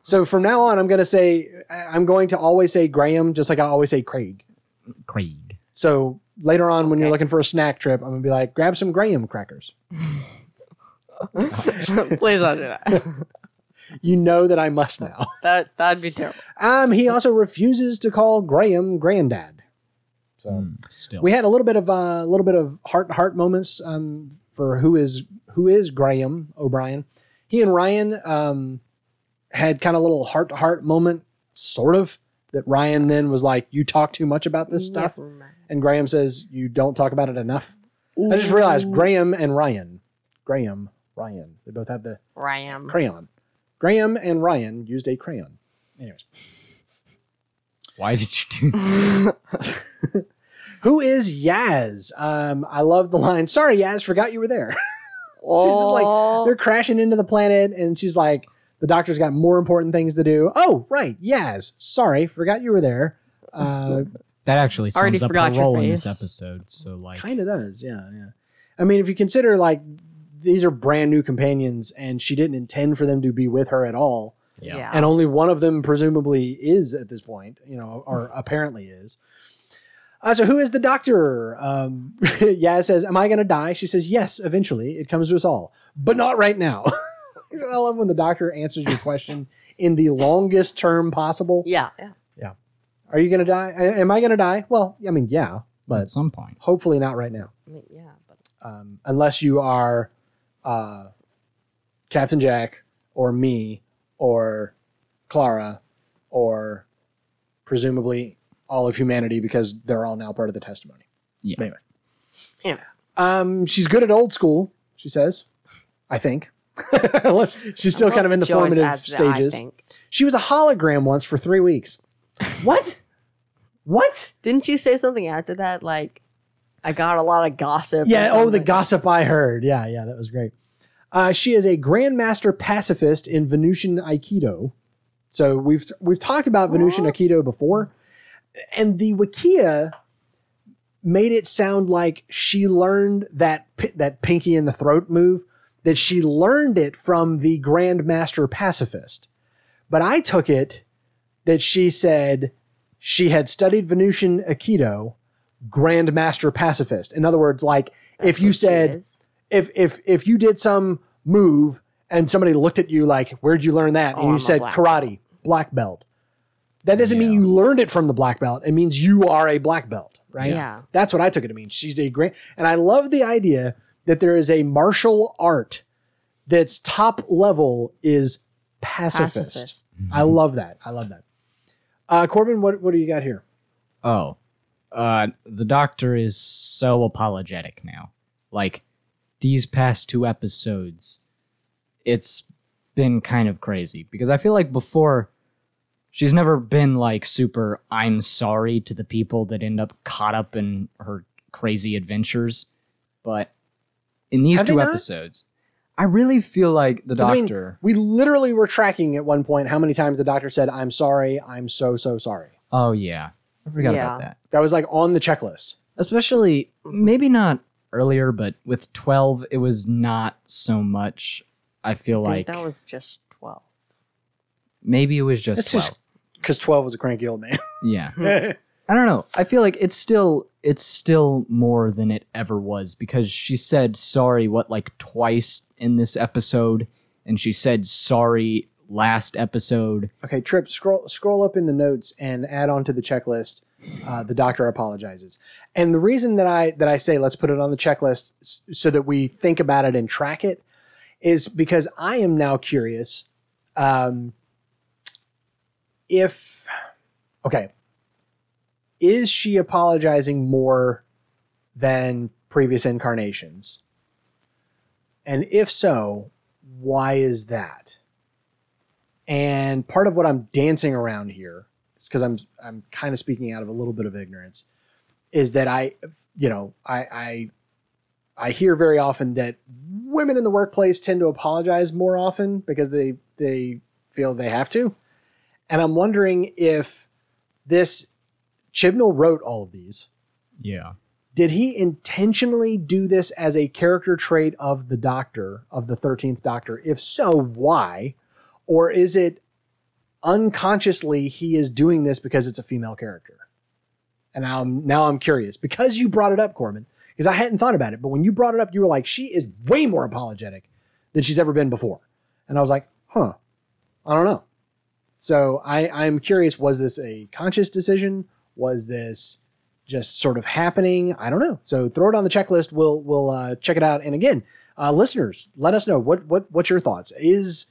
A: so from now on i'm going to say i'm going to always say graham just like i always say craig
C: Craig.
A: so later on when you're looking for a snack trip i'm going to be like grab some graham crackers
B: Please don't do that.
A: you know that i must now
B: That that'd be terrible.
A: Um, he also refuses to call Graham granddad. So
C: Mm, still.
A: we had a little bit of uh, a little bit of heart to heart moments um, for who is who is Graham O'Brien. He and Ryan um, had kind of a little heart to heart moment, sort of that Ryan then was like, "You talk too much about this stuff," and Graham says, "You don't talk about it enough." I just realized Graham and Ryan, Graham, Ryan, they both have the
B: Ram.
A: crayon. Graham and Ryan used a crayon. Anyways,
C: Why did you do that?
A: who is Yaz? Um, I love the line. Sorry, Yaz, forgot you were there. she's just like they're crashing into the planet, and she's like, the doctor's got more important things to do. Oh, right, Yaz. Sorry, forgot you were there. Uh,
C: That actually
B: Already
C: sums up
B: forgot
C: her
B: your
C: role in this
B: face.
C: episode. So like,
A: kind of does, yeah, yeah. I mean, if you consider like these are brand new companions, and she didn't intend for them to be with her at all,
C: yeah.
B: Yeah.
A: and only one of them presumably is at this point, you know, or apparently is. Uh, so who is the doctor? Um, Yaz says, "Am I going to die?" She says, "Yes, eventually. It comes to us all, but not right now." I love when the doctor answers your question in the longest term possible.
B: yeah. Yeah. Yeah.
A: Are you going to die? Am I going to die? Well, I mean, yeah, but At
C: some point,
A: hopefully not right now,
B: I mean, yeah. But
A: um, unless you are uh, Captain Jack or me or Clara or presumably all of humanity because they're all now part of the testimony.
C: Yeah.
A: Anyway.
B: Yeah.
A: Um, she's good at old school, she says. I think. She's still kind of in the
B: always
A: formative
B: adds the I
A: stages.
B: think.
A: She was a hologram once for three weeks. what? What?
B: Didn't you say something after that? Like, I got a lot of gossip. or
A: Yeah. Oh, the
B: something?
A: gossip I heard. Yeah, yeah, that was great. Uh, she is a grandmaster pacifist in Venusian Aikido. So we've we've talked about Venusian Aikido before, and the Wikia made it sound like she learned that pi- that pinky in the throat move that she learned it from the grandmaster pacifist. But I took it that she said she had studied Venusian Aikido, grandmaster pacifist. In other words, like if you said if if if you did some move and somebody looked at you like, "Where'd you learn that?"
B: Oh,
A: and
B: I'm
A: you said
B: black
A: karate, black belt. That doesn't mean you learned it from the black belt. It means you are a black belt, right?
B: Yeah.
A: That's what I took it to mean. She's a great, and I love the idea that there is a martial art that's top level is pacifist.
B: Pacifist.
A: I love that. I love that. Uh, Corbin, what what do you got here?
C: Oh, uh, the doctor is so apologetic now. Like these past two episodes, it's been kind of crazy because I feel like before she's never been like super I'm sorry to the people that end up caught up in her crazy adventures, but in these
A: Have
C: two
A: they not?
C: episodes, I really feel like the
A: 'Cause, I mean,
C: doctor.
A: we literally were tracking at one point how many times the doctor said, "I'm sorry. I'm so so sorry."
C: oh yeah, I forgot
B: Yeah.
C: about that.
A: That was like on the checklist.
C: especially maybe not earlier, but with 12, it was not so much. I feel
B: I think
C: like
B: that was just 12.
C: maybe it was just
A: It's
C: 12.
A: just because 12 was a cranky old man.
C: yeah. I don't know. I feel like it's still it's still more than it ever was because she said sorry what like twice in this episode and she said sorry last episode.
A: okay, Trip, scroll scroll up in the notes and add on to the checklist. Uh, the doctor apologizes, and the reason that I that I say let's put it on the checklist so that we think about it and track it is because I am now curious um, if okay is she apologizing more than previous incarnations? And if so why is that? And part of what i'm dancing around here is because i'm i'm kind of speaking out of a little bit of ignorance is that i you know i i i hear very often that women in the workplace tend to apologize more often because they they feel they have to. And i'm wondering if this chibnall wrote all of these.
C: Yeah.
A: did he intentionally do this as a character trait of the doctor of the 13th doctor? If so why? Or is it unconsciously he is doing this because it's a female character? And now I'm, now I'm curious. Because you brought it up corbin because i hadn't thought about it but when you brought it up you were like she is way more apologetic than she's ever been before. And i was like huh. I don't know. So I, i'm curious was this a conscious decision was this just sort of happening. I don't know. So throw it on the checklist. We'll we'll uh, check it out. And again, uh, listeners, let us know what what what's your thoughts. Is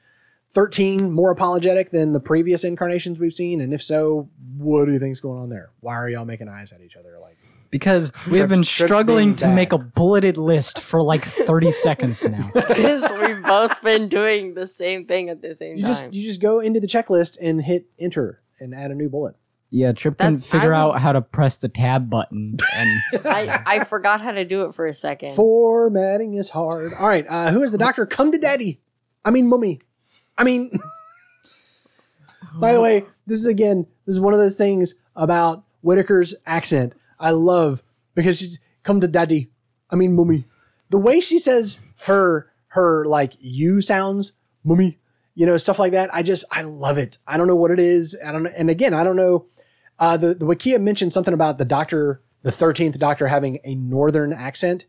A: 13 more apologetic than the previous incarnations we've seen? And if so, what do you think's going on there? Why are y'all making eyes at each other? Like,
C: Because we have been
A: Trips- trips
C: struggling to
A: bad.
C: make a bulleted list for like 30 seconds now.
B: Because we've both been doing the same thing at the same
A: you
B: time.
A: just you just go into the checklist and hit enter and add a new bullet.
C: Yeah, Trip can
B: That- I
C: figure
B: was-
C: out how to press the tab button. And
B: I, I forgot how to do it for a second.
A: Formatting is hard. All right, uh, who is the doctor? Come to daddy. I mean, mummy. I mean. By the way, this is again, this is one of those things about Whittaker's accent. I love because she's come to daddy. I mean, mummy. The way she says her her like you sounds, mummy. You know, stuff like that. I just I love it. I don't know what it is. I don't. And again, I don't know. Uh, the the Wikia mentioned something about the doctor, the thirteenth doctor, having a northern accent.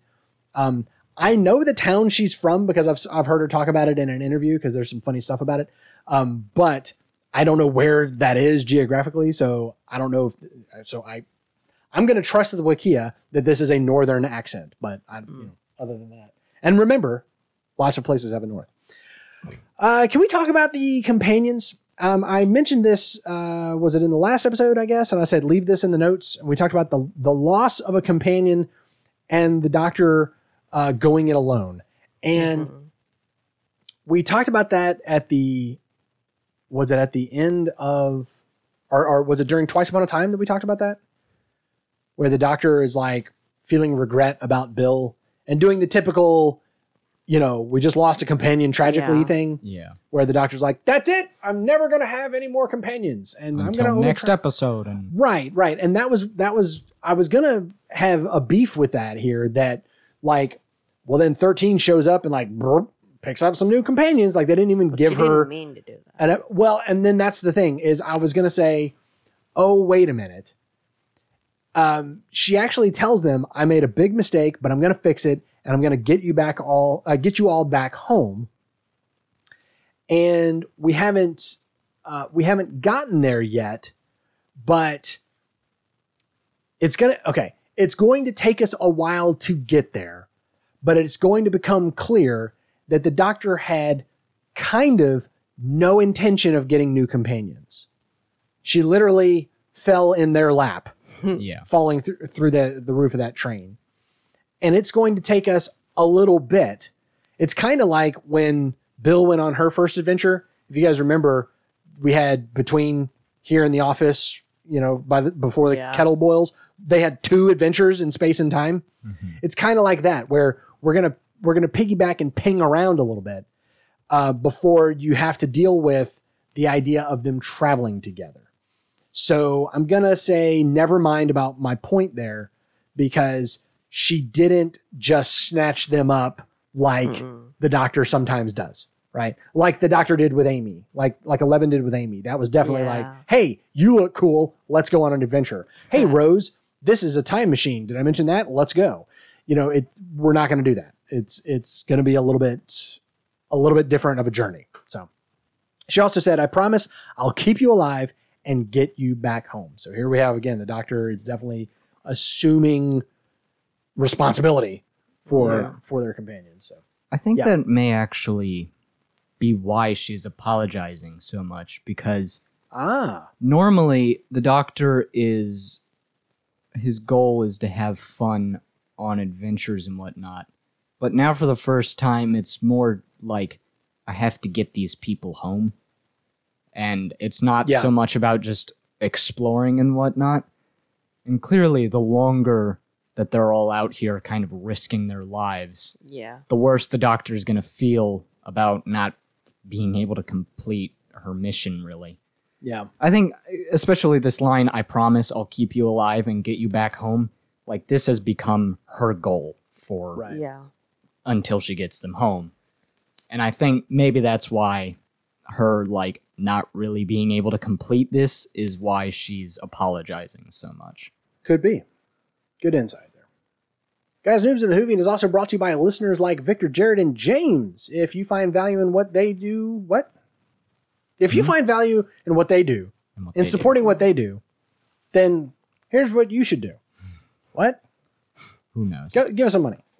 A: Um, I know the town she's from because I've I've heard her talk about it in an interview because there's some funny stuff about it. Um, but I don't know where that is geographically, so I don't know if so. I I'm going to trust the Wikia that this is a northern accent, but I, you know, other than that, and remember, lots of places have a north. Uh, can we talk about the companions? Um, I mentioned this. Uh, was it in the last episode? I guess, and I said leave this in the notes. We talked about the the loss of a companion and the doctor uh, going it alone, and we talked about that at the. Was it at the end of, or, or was it during Twice Upon a Time that we talked about that? Where the doctor is like feeling regret about Bill and doing the typical, you know, we just lost a companion tragically
B: Yeah.
A: thing
C: yeah,
A: where the doctor's like, "That's it. I'm never going to have any more companions, and I'm
C: until
A: going to
C: next episode. And
A: Right, right, and that was that was I was going to have a beef with that here. That like, well, then thirteen shows up and like brr, picks up some new companions. Like they didn't even give
B: she
A: her.
B: didn't mean to do that.
A: And uh, well, and then that's the thing is I was going to say, oh wait a minute. Um, she actually tells them I made a big mistake, but I'm going to fix it, and I'm going to get you back all uh, get you all back home. And we haven't uh, we haven't gotten there yet, but it's gonna okay. It's going to take us a while to get there, but it's going to become clear that the doctor had kind of no intention of getting new companions. She literally fell in their lap,
C: yeah,
A: falling through through the, the roof of that train. And it's going to take us a little bit. It's kind of like when Bill went on her first adventure. If you guys remember, we had between here in the office, you know, by the, before the
B: Yeah.
A: kettle boils, they had two adventures in space and time. It's kind of like that, where we're gonna we're gonna piggyback and ping around a little bit uh, before you have to deal with the idea of them traveling together. So I'm gonna say never mind about my point there because she didn't just snatch them up like mm-hmm. the doctor sometimes does, right? Like the doctor did with Amy, like like Eleven did with Amy. That was definitely
B: Yeah.
A: like, hey, you look cool, let's go on an adventure. Hey, Rose, this is a time machine. Did I mention that? Let's go. You know, it we're not gonna do that. It's it's gonna be a little bit a little bit different of a journey. So she also said, I promise I'll keep you alive and get you back home. So here we have again, the doctor is definitely assuming responsibility for
B: Yeah.
A: for their companions. So
C: I think
A: Yeah.
C: that may actually be why she's apologizing so much because
A: ah,
C: normally the doctor is his goal is to have fun on adventures and whatnot but now for the first time it's more like i have to get these people home and it's not
A: Yeah.
C: so much about just exploring and whatnot and clearly the longer that they're all out here kind of risking their lives
B: Yeah.
C: the worse the doctor is going to feel about not being able to complete her mission really
A: yeah,
C: I think, especially this line, I promise I'll keep you alive and get you back home. Like, this has become her goal for
A: right.
B: Yeah.
C: until she gets them home. And I think maybe that's why her, like, not really being able to complete this is why she's apologizing so much.
A: Could be. Good insight there. Guys, Noobs of the Whovian is also brought to you by listeners like Victor, Jared, and James. If you find value in what they do, what? If you mm-hmm. find value in what they do,
C: what
A: in
C: they do.
A: supporting what they do, then here's what you should do. What?
C: Who knows?
A: Go, give us some money.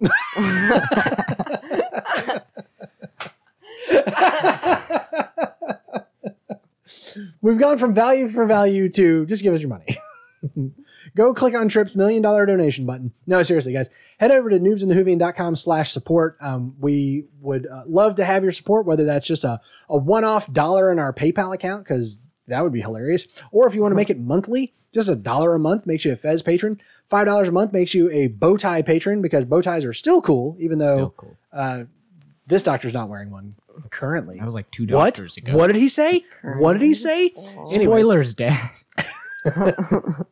A: we've gone from value for value to just give us your money. Go click on Trip's million dollar donation button. No, seriously, guys, head over to noobsinthewhovian.com slash support. Um, we would uh, love to have your support, whether that's just a, a one off dollar in our PayPal account, because that would be hilarious. Or if you want to make it monthly, just a dollar a month makes you a Fez patron. Five dollars a month makes you a bow tie patron because bow ties are still cool, even though
C: cool.
A: uh, this doctor's not wearing one currently.
C: That was like two
A: What?
C: doctors ago.
A: What did he say? What did he say? Anyways,
C: Spoilers, Dad.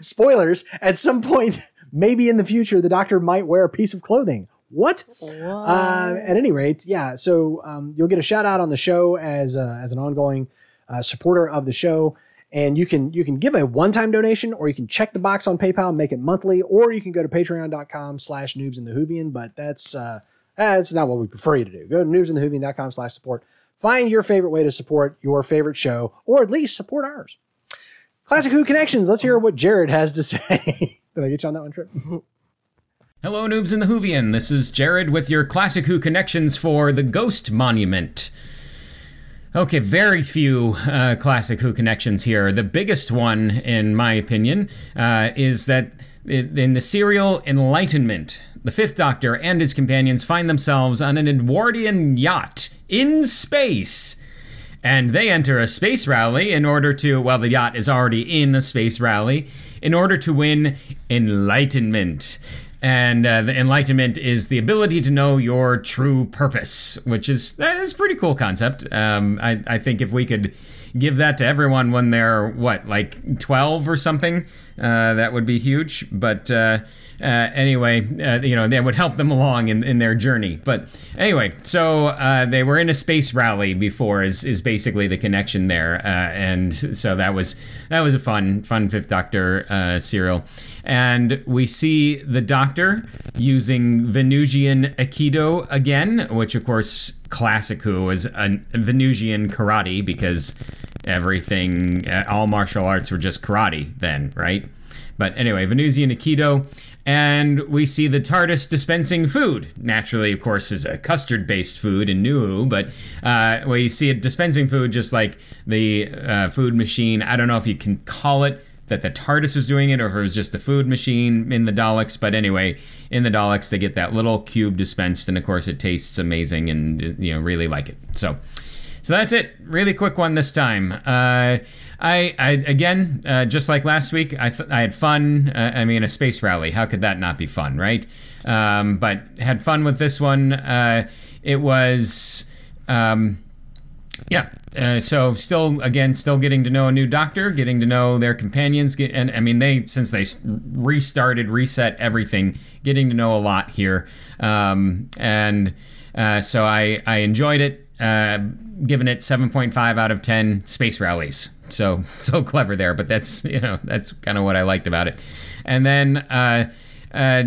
A: spoilers. At some point, maybe in the future, the doctor might wear a piece of clothing. What? Uh, at any rate, yeah. So um, you'll get a shout out on the show as uh, as an ongoing uh, supporter of the show, and you can you can give a one time donation, or you can check the box on PayPal and make it monthly, or you can go to Patreon.com/slash Noobs in the Whovian. But that's uh, that's not what we prefer you to do. Go to noobsinthewhovian.com/slash support. Find your favorite way to support your favorite show, or at least support ours. Classic Who Connections. Let's hear what Jared has to say. Did I get you on that one, Trip?
D: Hello, noobs in the Whovian. This is Jared with your Classic Who connections for the Ghost Monument. Okay, very few uh, Classic Who connections here. The biggest one, in my opinion, uh, is that in the serial Enlightenment, the Fifth Doctor and his companions find themselves on an Edwardian yacht in space. And they enter a space rally in order to, well, the yacht is already in a space rally, in order to win enlightenment. And uh, the enlightenment is the ability to know your true purpose, which is that is pretty cool concept. Um, I, I think if we could give that to everyone when they're what, like twelve or something, uh, that would be huge. But uh, uh, anyway, uh, you know, that would help them along in, in their journey. But anyway, so uh, they were in a space rally before is, is basically the connection there, uh, and so that was that was a fun fun Fifth Doctor uh, serial, and we see the Doctor using Venusian Aikido again, which of course classic Who is a Venusian karate because everything uh, all martial arts were just karate then, right? But anyway, Venusian Aikido. And we see the TARDIS dispensing food. Naturally, of course, is a custard based food in Who, but uh, we see it dispensing food just like the uh, food machine. I don't know if you can call it that the TARDIS was doing it or if it was just the food machine in the Daleks. But anyway, in the Daleks, they get that little cube dispensed, and of course, it tastes amazing and, you know, really like it. So. So that's it. Really quick one this time. Uh, I, I again, uh, just like last week, I, th- I had fun. Uh, I mean, a space rally. How could that not be fun, right? Um, but had fun with this one. Uh, it was, um, yeah. Uh, so still, again, still getting to know a new doctor, getting to know their companions, get, and I mean, they since they restarted, reset everything, getting to know a lot here, um, and uh, so I I enjoyed it. Uh, giving it 7.5 out of 10 space rallies. So so clever there, but that's you know that's kind of what I liked about it. And then uh, uh,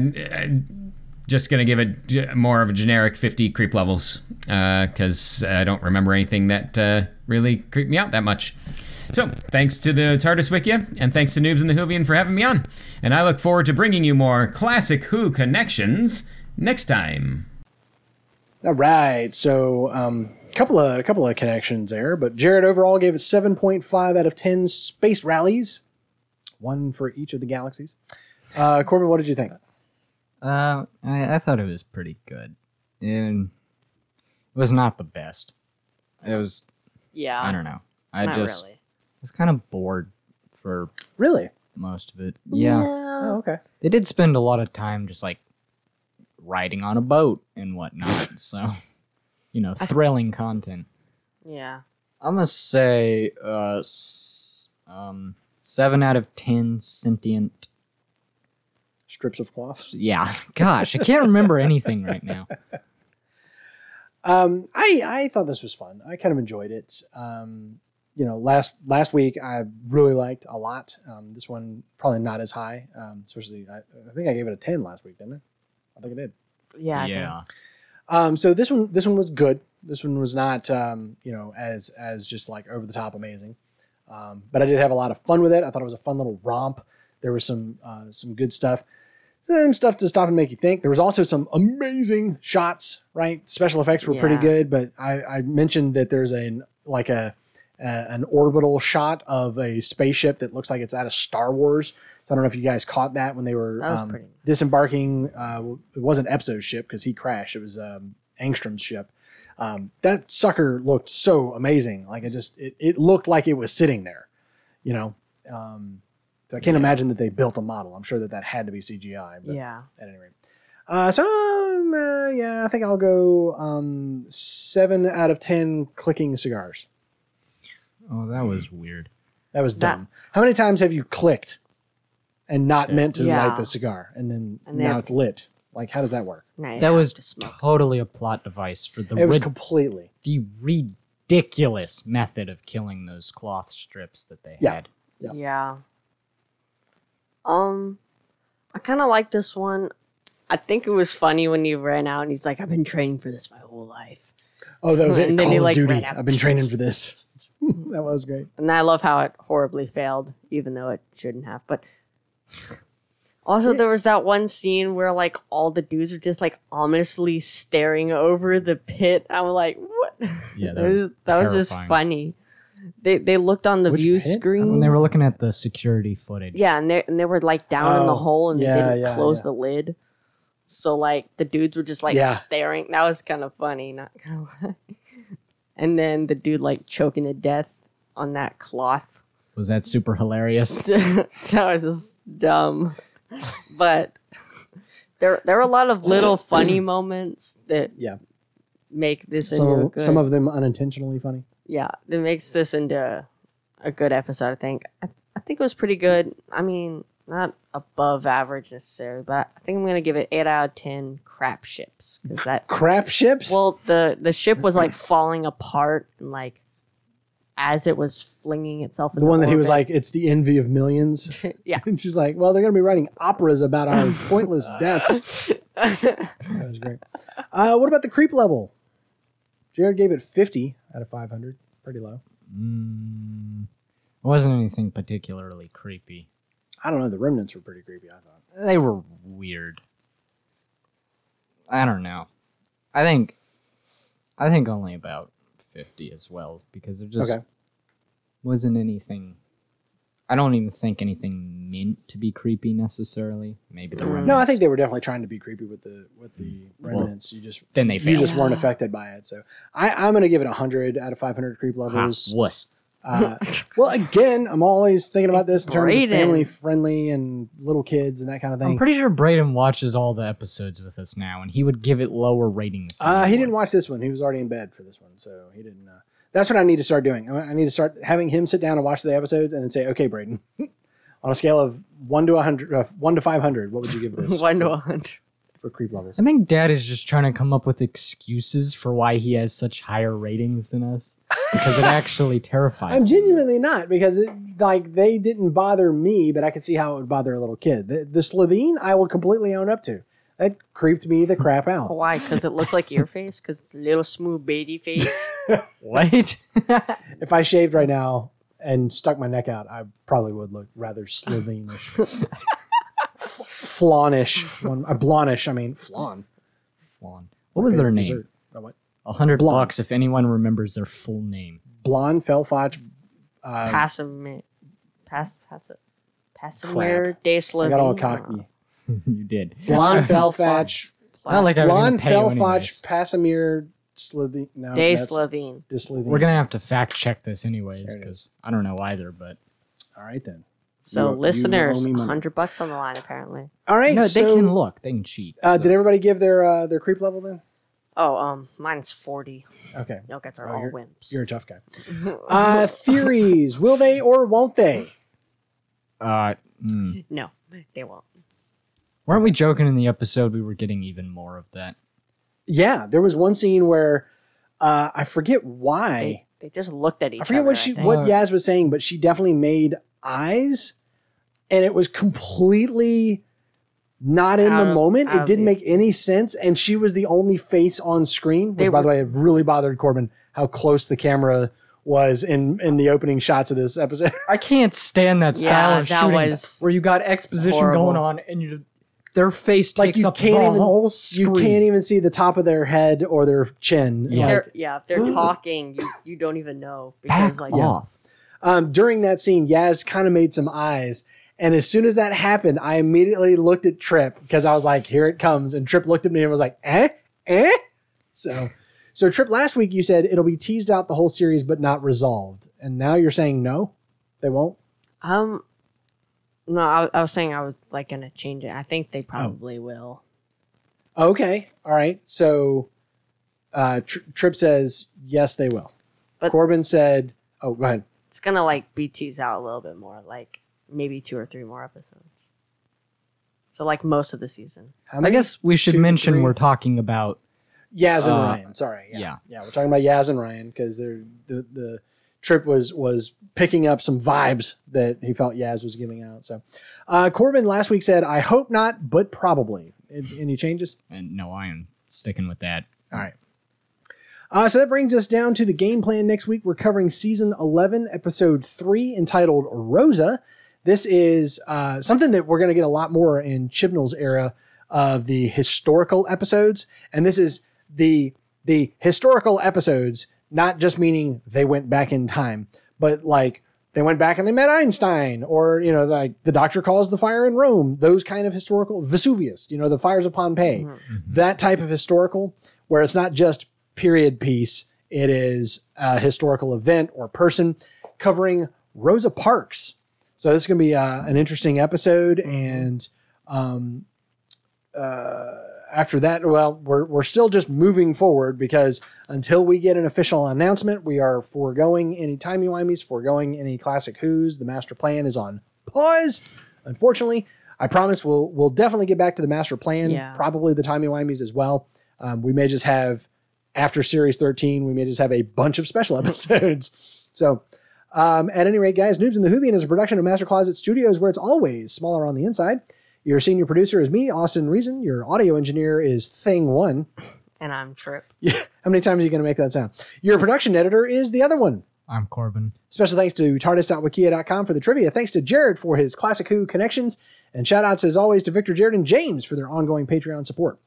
D: just gonna give it more of a generic 50 creep levels because I don't remember anything that uh, really creeped me out that much. So, thanks to the TARDIS Wikia, and thanks to Noobs and the Whovian for having me on. And I look forward to bringing you more classic Who connections next time.
A: All right. So, um, couple of a couple of connections there, but Jared overall gave it 7.5 out of 10 space rallies, one for each of the galaxies. Uh, Corbin, what did you think?
C: Uh, I, I thought it was pretty good. And it was not the best. It was,
B: Yeah.
C: I don't know. I
B: Not
C: just
B: really.
C: was kind of bored for
A: Really?
C: most of it. Yeah.
A: Oh, okay.
C: They did spend a lot of time just like riding on a boat and whatnot. so, you know, thrilling content.
B: Yeah.
C: I'm gonna say uh, s- um, seven out of ten sentient.
A: Strips of cloth.
C: Yeah, gosh, I can't remember anything right now.
A: Um, I I thought this was fun. I kind of enjoyed it. Um, you know, last last week I really liked a lot. Um, this one probably not as high. Um, especially I, I think I gave it a ten last week, didn't I? I think I did.
B: Yeah. I think-
C: yeah,
A: Um, so this one, this one was good. This one was not, um, you know, as as just like over the top amazing. Um, but I did have a lot of fun with it. I thought it was a fun little romp. There was some uh, some good stuff, some stuff to stop and make you think. There was also some amazing shots. Right, special effects were pretty
B: Yeah.
A: good. But I, I mentioned that there's a like a an orbital shot of a spaceship that looks like it's out of Star Wars. So I don't know if you guys caught that when they were um,
B: pretty-
A: disembarking. Uh, it wasn't Epzo's ship because he crashed. It was um, Angstrom's ship. Um, that sucker looked so amazing. Like it just it, it looked like it was sitting there, you know. Um, so I can't imagine that they built a model. I'm sure that that had to be CGI. But
B: Yeah.
A: at any rate. Uh, so um, uh, yeah, I think I'll go um, seven out of ten clicking cigars.
C: Oh, that was weird.
A: That was
B: That-
A: dumb. How many times have you clicked and not meant to
B: Yeah.
A: light the cigar, and then
B: And
A: now
B: then-
A: it's lit? Like, how does that work?
B: Now you
C: That
B: have
C: was
B: to smoke.
C: totally a plot device for the
A: It was
C: rid-
A: completely.
C: the ridiculous method of killing those cloth strips that they
A: Yeah.
C: had.
A: Yeah.
B: Yeah. Um, I kind of like this one. I think it was funny when he ran out and he's like, "I've been training for this my whole life,"
A: Oh, that was it.
B: And then
A: Call
B: he,
A: of
B: like,
A: Duty.
B: ran out.
A: I've been training for this. that was great.
B: and I love how it horribly failed, even though it shouldn't have. But also, there was that one scene where like all the dudes are just like ominously staring over the pit. I'm like, what?
C: Yeah,
B: that was that was just funny. They they looked on the
A: Which
B: view
A: pit?
B: screen.
C: When they were looking at the security footage.
B: Yeah, and they and they were like down in the
A: Oh,
B: hole and
A: yeah,
B: they didn't
A: yeah,
B: close
A: yeah.
B: the lid. So like the dudes were just like
A: Yeah.
B: staring. That was kind of funny, not gonna lie. And then the dude like choking to death on that cloth.
C: Was that super hilarious?
B: that was just dumb. But there there are a lot of little funny moments that
A: Yeah.
B: make this into a
A: So
B: good,
A: some of them unintentionally funny.
B: yeah, that makes this into a good episode. I think. I, I think it was pretty good. I mean, not above average necessarily, but I think I'm gonna give it eight out of ten. Crap ships because that.
A: Crap ships.
B: Well, the the ship was like falling apart and like as it was flinging itself.
A: the one that he was like, "It's the envy of millions.
B: yeah.
A: and she's like, "Well, they're going to be writing operas about our pointless deaths." that was great. Uh, what about the creep level? Jared gave it 50 out of 500. Pretty low.
C: Mm, it wasn't anything particularly creepy.
A: I don't know. The remnants were pretty creepy. I thought.
C: They were weird. I don't know. I think I think only about 50 as well because there just
A: Okay.
C: wasn't anything I don't even think anything meant to be creepy necessarily. Maybe the mm. remnants.
A: No, I think they were definitely trying to be creepy with the with the mm. remnants. You just
C: then they
A: you just weren't affected by it. So I, I'm going to give it 100 out of 500 creep
C: Ha,
A: levels.
C: wuss.
A: Uh, well, again, I'm always thinking about this in terms of family friendly and little kids and that kind of thing.
C: I'm pretty sure Braden watches all the episodes with us now, and he would give it lower ratings. than
A: Uh, he didn't watch this one. He was already in bed for this one, so he didn't. Uh, that's what I need to start doing. I I need to start having him sit down and watch the episodes, and then say, "Okay, Braden, on a scale of one to hundred, uh, one to five hundred, what would you give this
B: one to a hundred.
A: For creep levels?"
C: I think Dad is just trying to come up with excuses for why he has such higher ratings than us because it actually terrifies.
A: I'm
C: him.
A: genuinely not because it, like they didn't bother me, but I could see how it would bother a little kid. The, the Slovene, I will completely own up to. That creeped me the crap out.
B: Why? Because it looks like your face. Because it's a little smooth baby face.
C: What?
A: If I shaved right now and stuck my neck out, I probably would look rather Slovenish, F- flawnish, one, uh, blondish. I mean, flan.
C: Flan. What was their name?
A: dessert. Oh, what?
C: A hundred
A: Blonde.
C: bucks if anyone remembers their full name.
A: Blonde Felfotch. Uh,
B: Passamir. Pass. Pass. Passamir de
A: I got all
B: Slovenia.
A: cocky.
C: you did.
A: Blonde
B: Blonde
A: Felfotch.
C: Not like I was gonna pay you
A: Felfotch.
C: anyways.
A: Pasamir. Slovene. No,
B: De
A: that's
B: Slovene.
A: de
C: We're gonna have to fact check this anyways
A: There it
C: because I don't know either. But
A: All right then.
B: So
A: You- you
B: listeners,
A: owe
B: hundred bucks on the line apparently.
A: All right.
C: no, they can look. They can cheat.
A: Uh,
C: so-
A: Did everybody give their uh, their creep level then?
B: Oh, um, mine's forty.
A: Okay.
B: No guys are
A: Oh,
B: all
A: you're-
B: wimps.
A: You're a tough guy. Uh, theories. Will they or won't they?
C: Uh, mm.
B: no, they won't.
C: weren't we joking in the episode? We were getting even more of that.
A: Yeah, there was one scene where uh, I forget why.
B: They, they just looked at each
A: I forget
B: other.
A: what she what Yaz was saying, but she definitely made eyes, and it was completely not in
B: Out
A: the
B: of-
A: moment.
B: out
A: It
B: of
A: didn't
B: the-
A: make any sense, and she was the only face on screen. Which,
B: They
A: by the
B: were-
A: way, it really bothered Corbin how close the camera was in in the opening shots of this episode.
C: I can't stand that style
B: Yeah,
C: of
B: that
C: shooting
B: was
C: where you got exposition
B: horrible.
C: going on and you their face
A: Like
C: takes
A: you
C: up
A: can't
C: the
A: even
C: whole
A: you can't even see the top of their head or their chin.
C: Yeah.
A: Like,
B: They're, yeah, if they're talking, you, you don't even know because
C: Back
B: like
C: off.
A: um, during that scene, Yaz kind of made some eyes. And as soon as that happened, I immediately looked at Trip because I was like, here it comes. And Trip looked at me and was like, eh, eh. So, so Trip, last week you said it'll be teased out the whole series, but not resolved. And now you're saying no, they won't.
B: um, no, I, I was saying I was like gonna change it. I think
A: Oh.
B: they probably will.
A: Okay. All right. So, uh, Tr- Trip says, yes, they will.
B: But-
A: Corbin said, oh, go ahead.
B: It's gonna like be teased out a little bit more, like maybe two or three more episodes. So like most of the season.
A: How
C: I
A: many?
C: guess we should
A: Two,
C: mention
A: three?
C: we're talking about
A: Yaz and
C: Uh,
A: Ryan. Sorry. Yeah.
C: yeah.
A: yeah. We're talking about Yaz and Ryan because they're the the trip was was picking up some vibes that he felt Yaz was giving out. So, uh, Corbin last week said, "I hope not, but probably." Any any changes?
C: and no, I am sticking with that.
A: All right. Uh, so that brings us down to the game plan next week. We're covering season 11, episode 3, entitled Rosa. This is uh, something that we're going to get a lot more in Chibnall's era of the historical episodes. And this is the the historical episodes, not just meaning they went back in time, but like they went back and they met Einstein, or you know, like the doctor calls the fire in Rome. Those kind of historical Vesuvius, you know, the fires of Pompeii, that type of historical, where it's not just period piece; it is a historical event or person covering Rosa Parks. So this is going to be uh, an interesting episode, and um, uh, after that, well, we're we're still just moving forward because until we get an official announcement, we are foregoing any timey wimeys, foregoing any classic Who's. The master plan is on pause. Unfortunately, I promise we'll we'll definitely get back to the master plan.
B: Yeah.
A: Probably the timey wimeys as well. Um, we may just have after series thirteen, we may just have a bunch of special episodes. so. Um, at any rate, guys, Noobs in the Whovian is a production of Master Closet Studios where it's always smaller on the inside. Your senior producer is me, Austin Reason. Your audio engineer is Thing One.
B: And I'm Trip.
A: How many times are you going to make that sound? Your production editor is the other one.
C: I'm Corbin.
A: Special thanks to TARDIS.wikia.com for the trivia. Thanks to Jared for his Classic Who connections. And shout outs as always to Victor, Jared, and James for their ongoing Patreon support.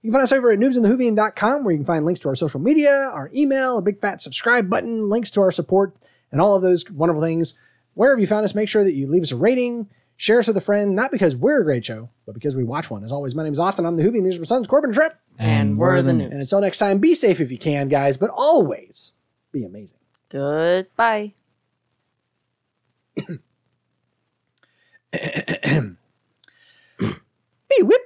A: You can find us over at noobsinthewhovian.com where you can find links to our social media, our email, a big fat subscribe button, links to our support, and all of those wonderful things. Wherever you found us, make sure that you leave us a rating, share us with a friend, not because we're a great show, but because we watch one. As always, my name is Austin. I'm the Whovian. These are my sons, Corbin and Trip.
B: And we're the Noobs.
A: And until next time, be safe if you can, guys, but always be amazing.
B: Goodbye.
A: Be whipped.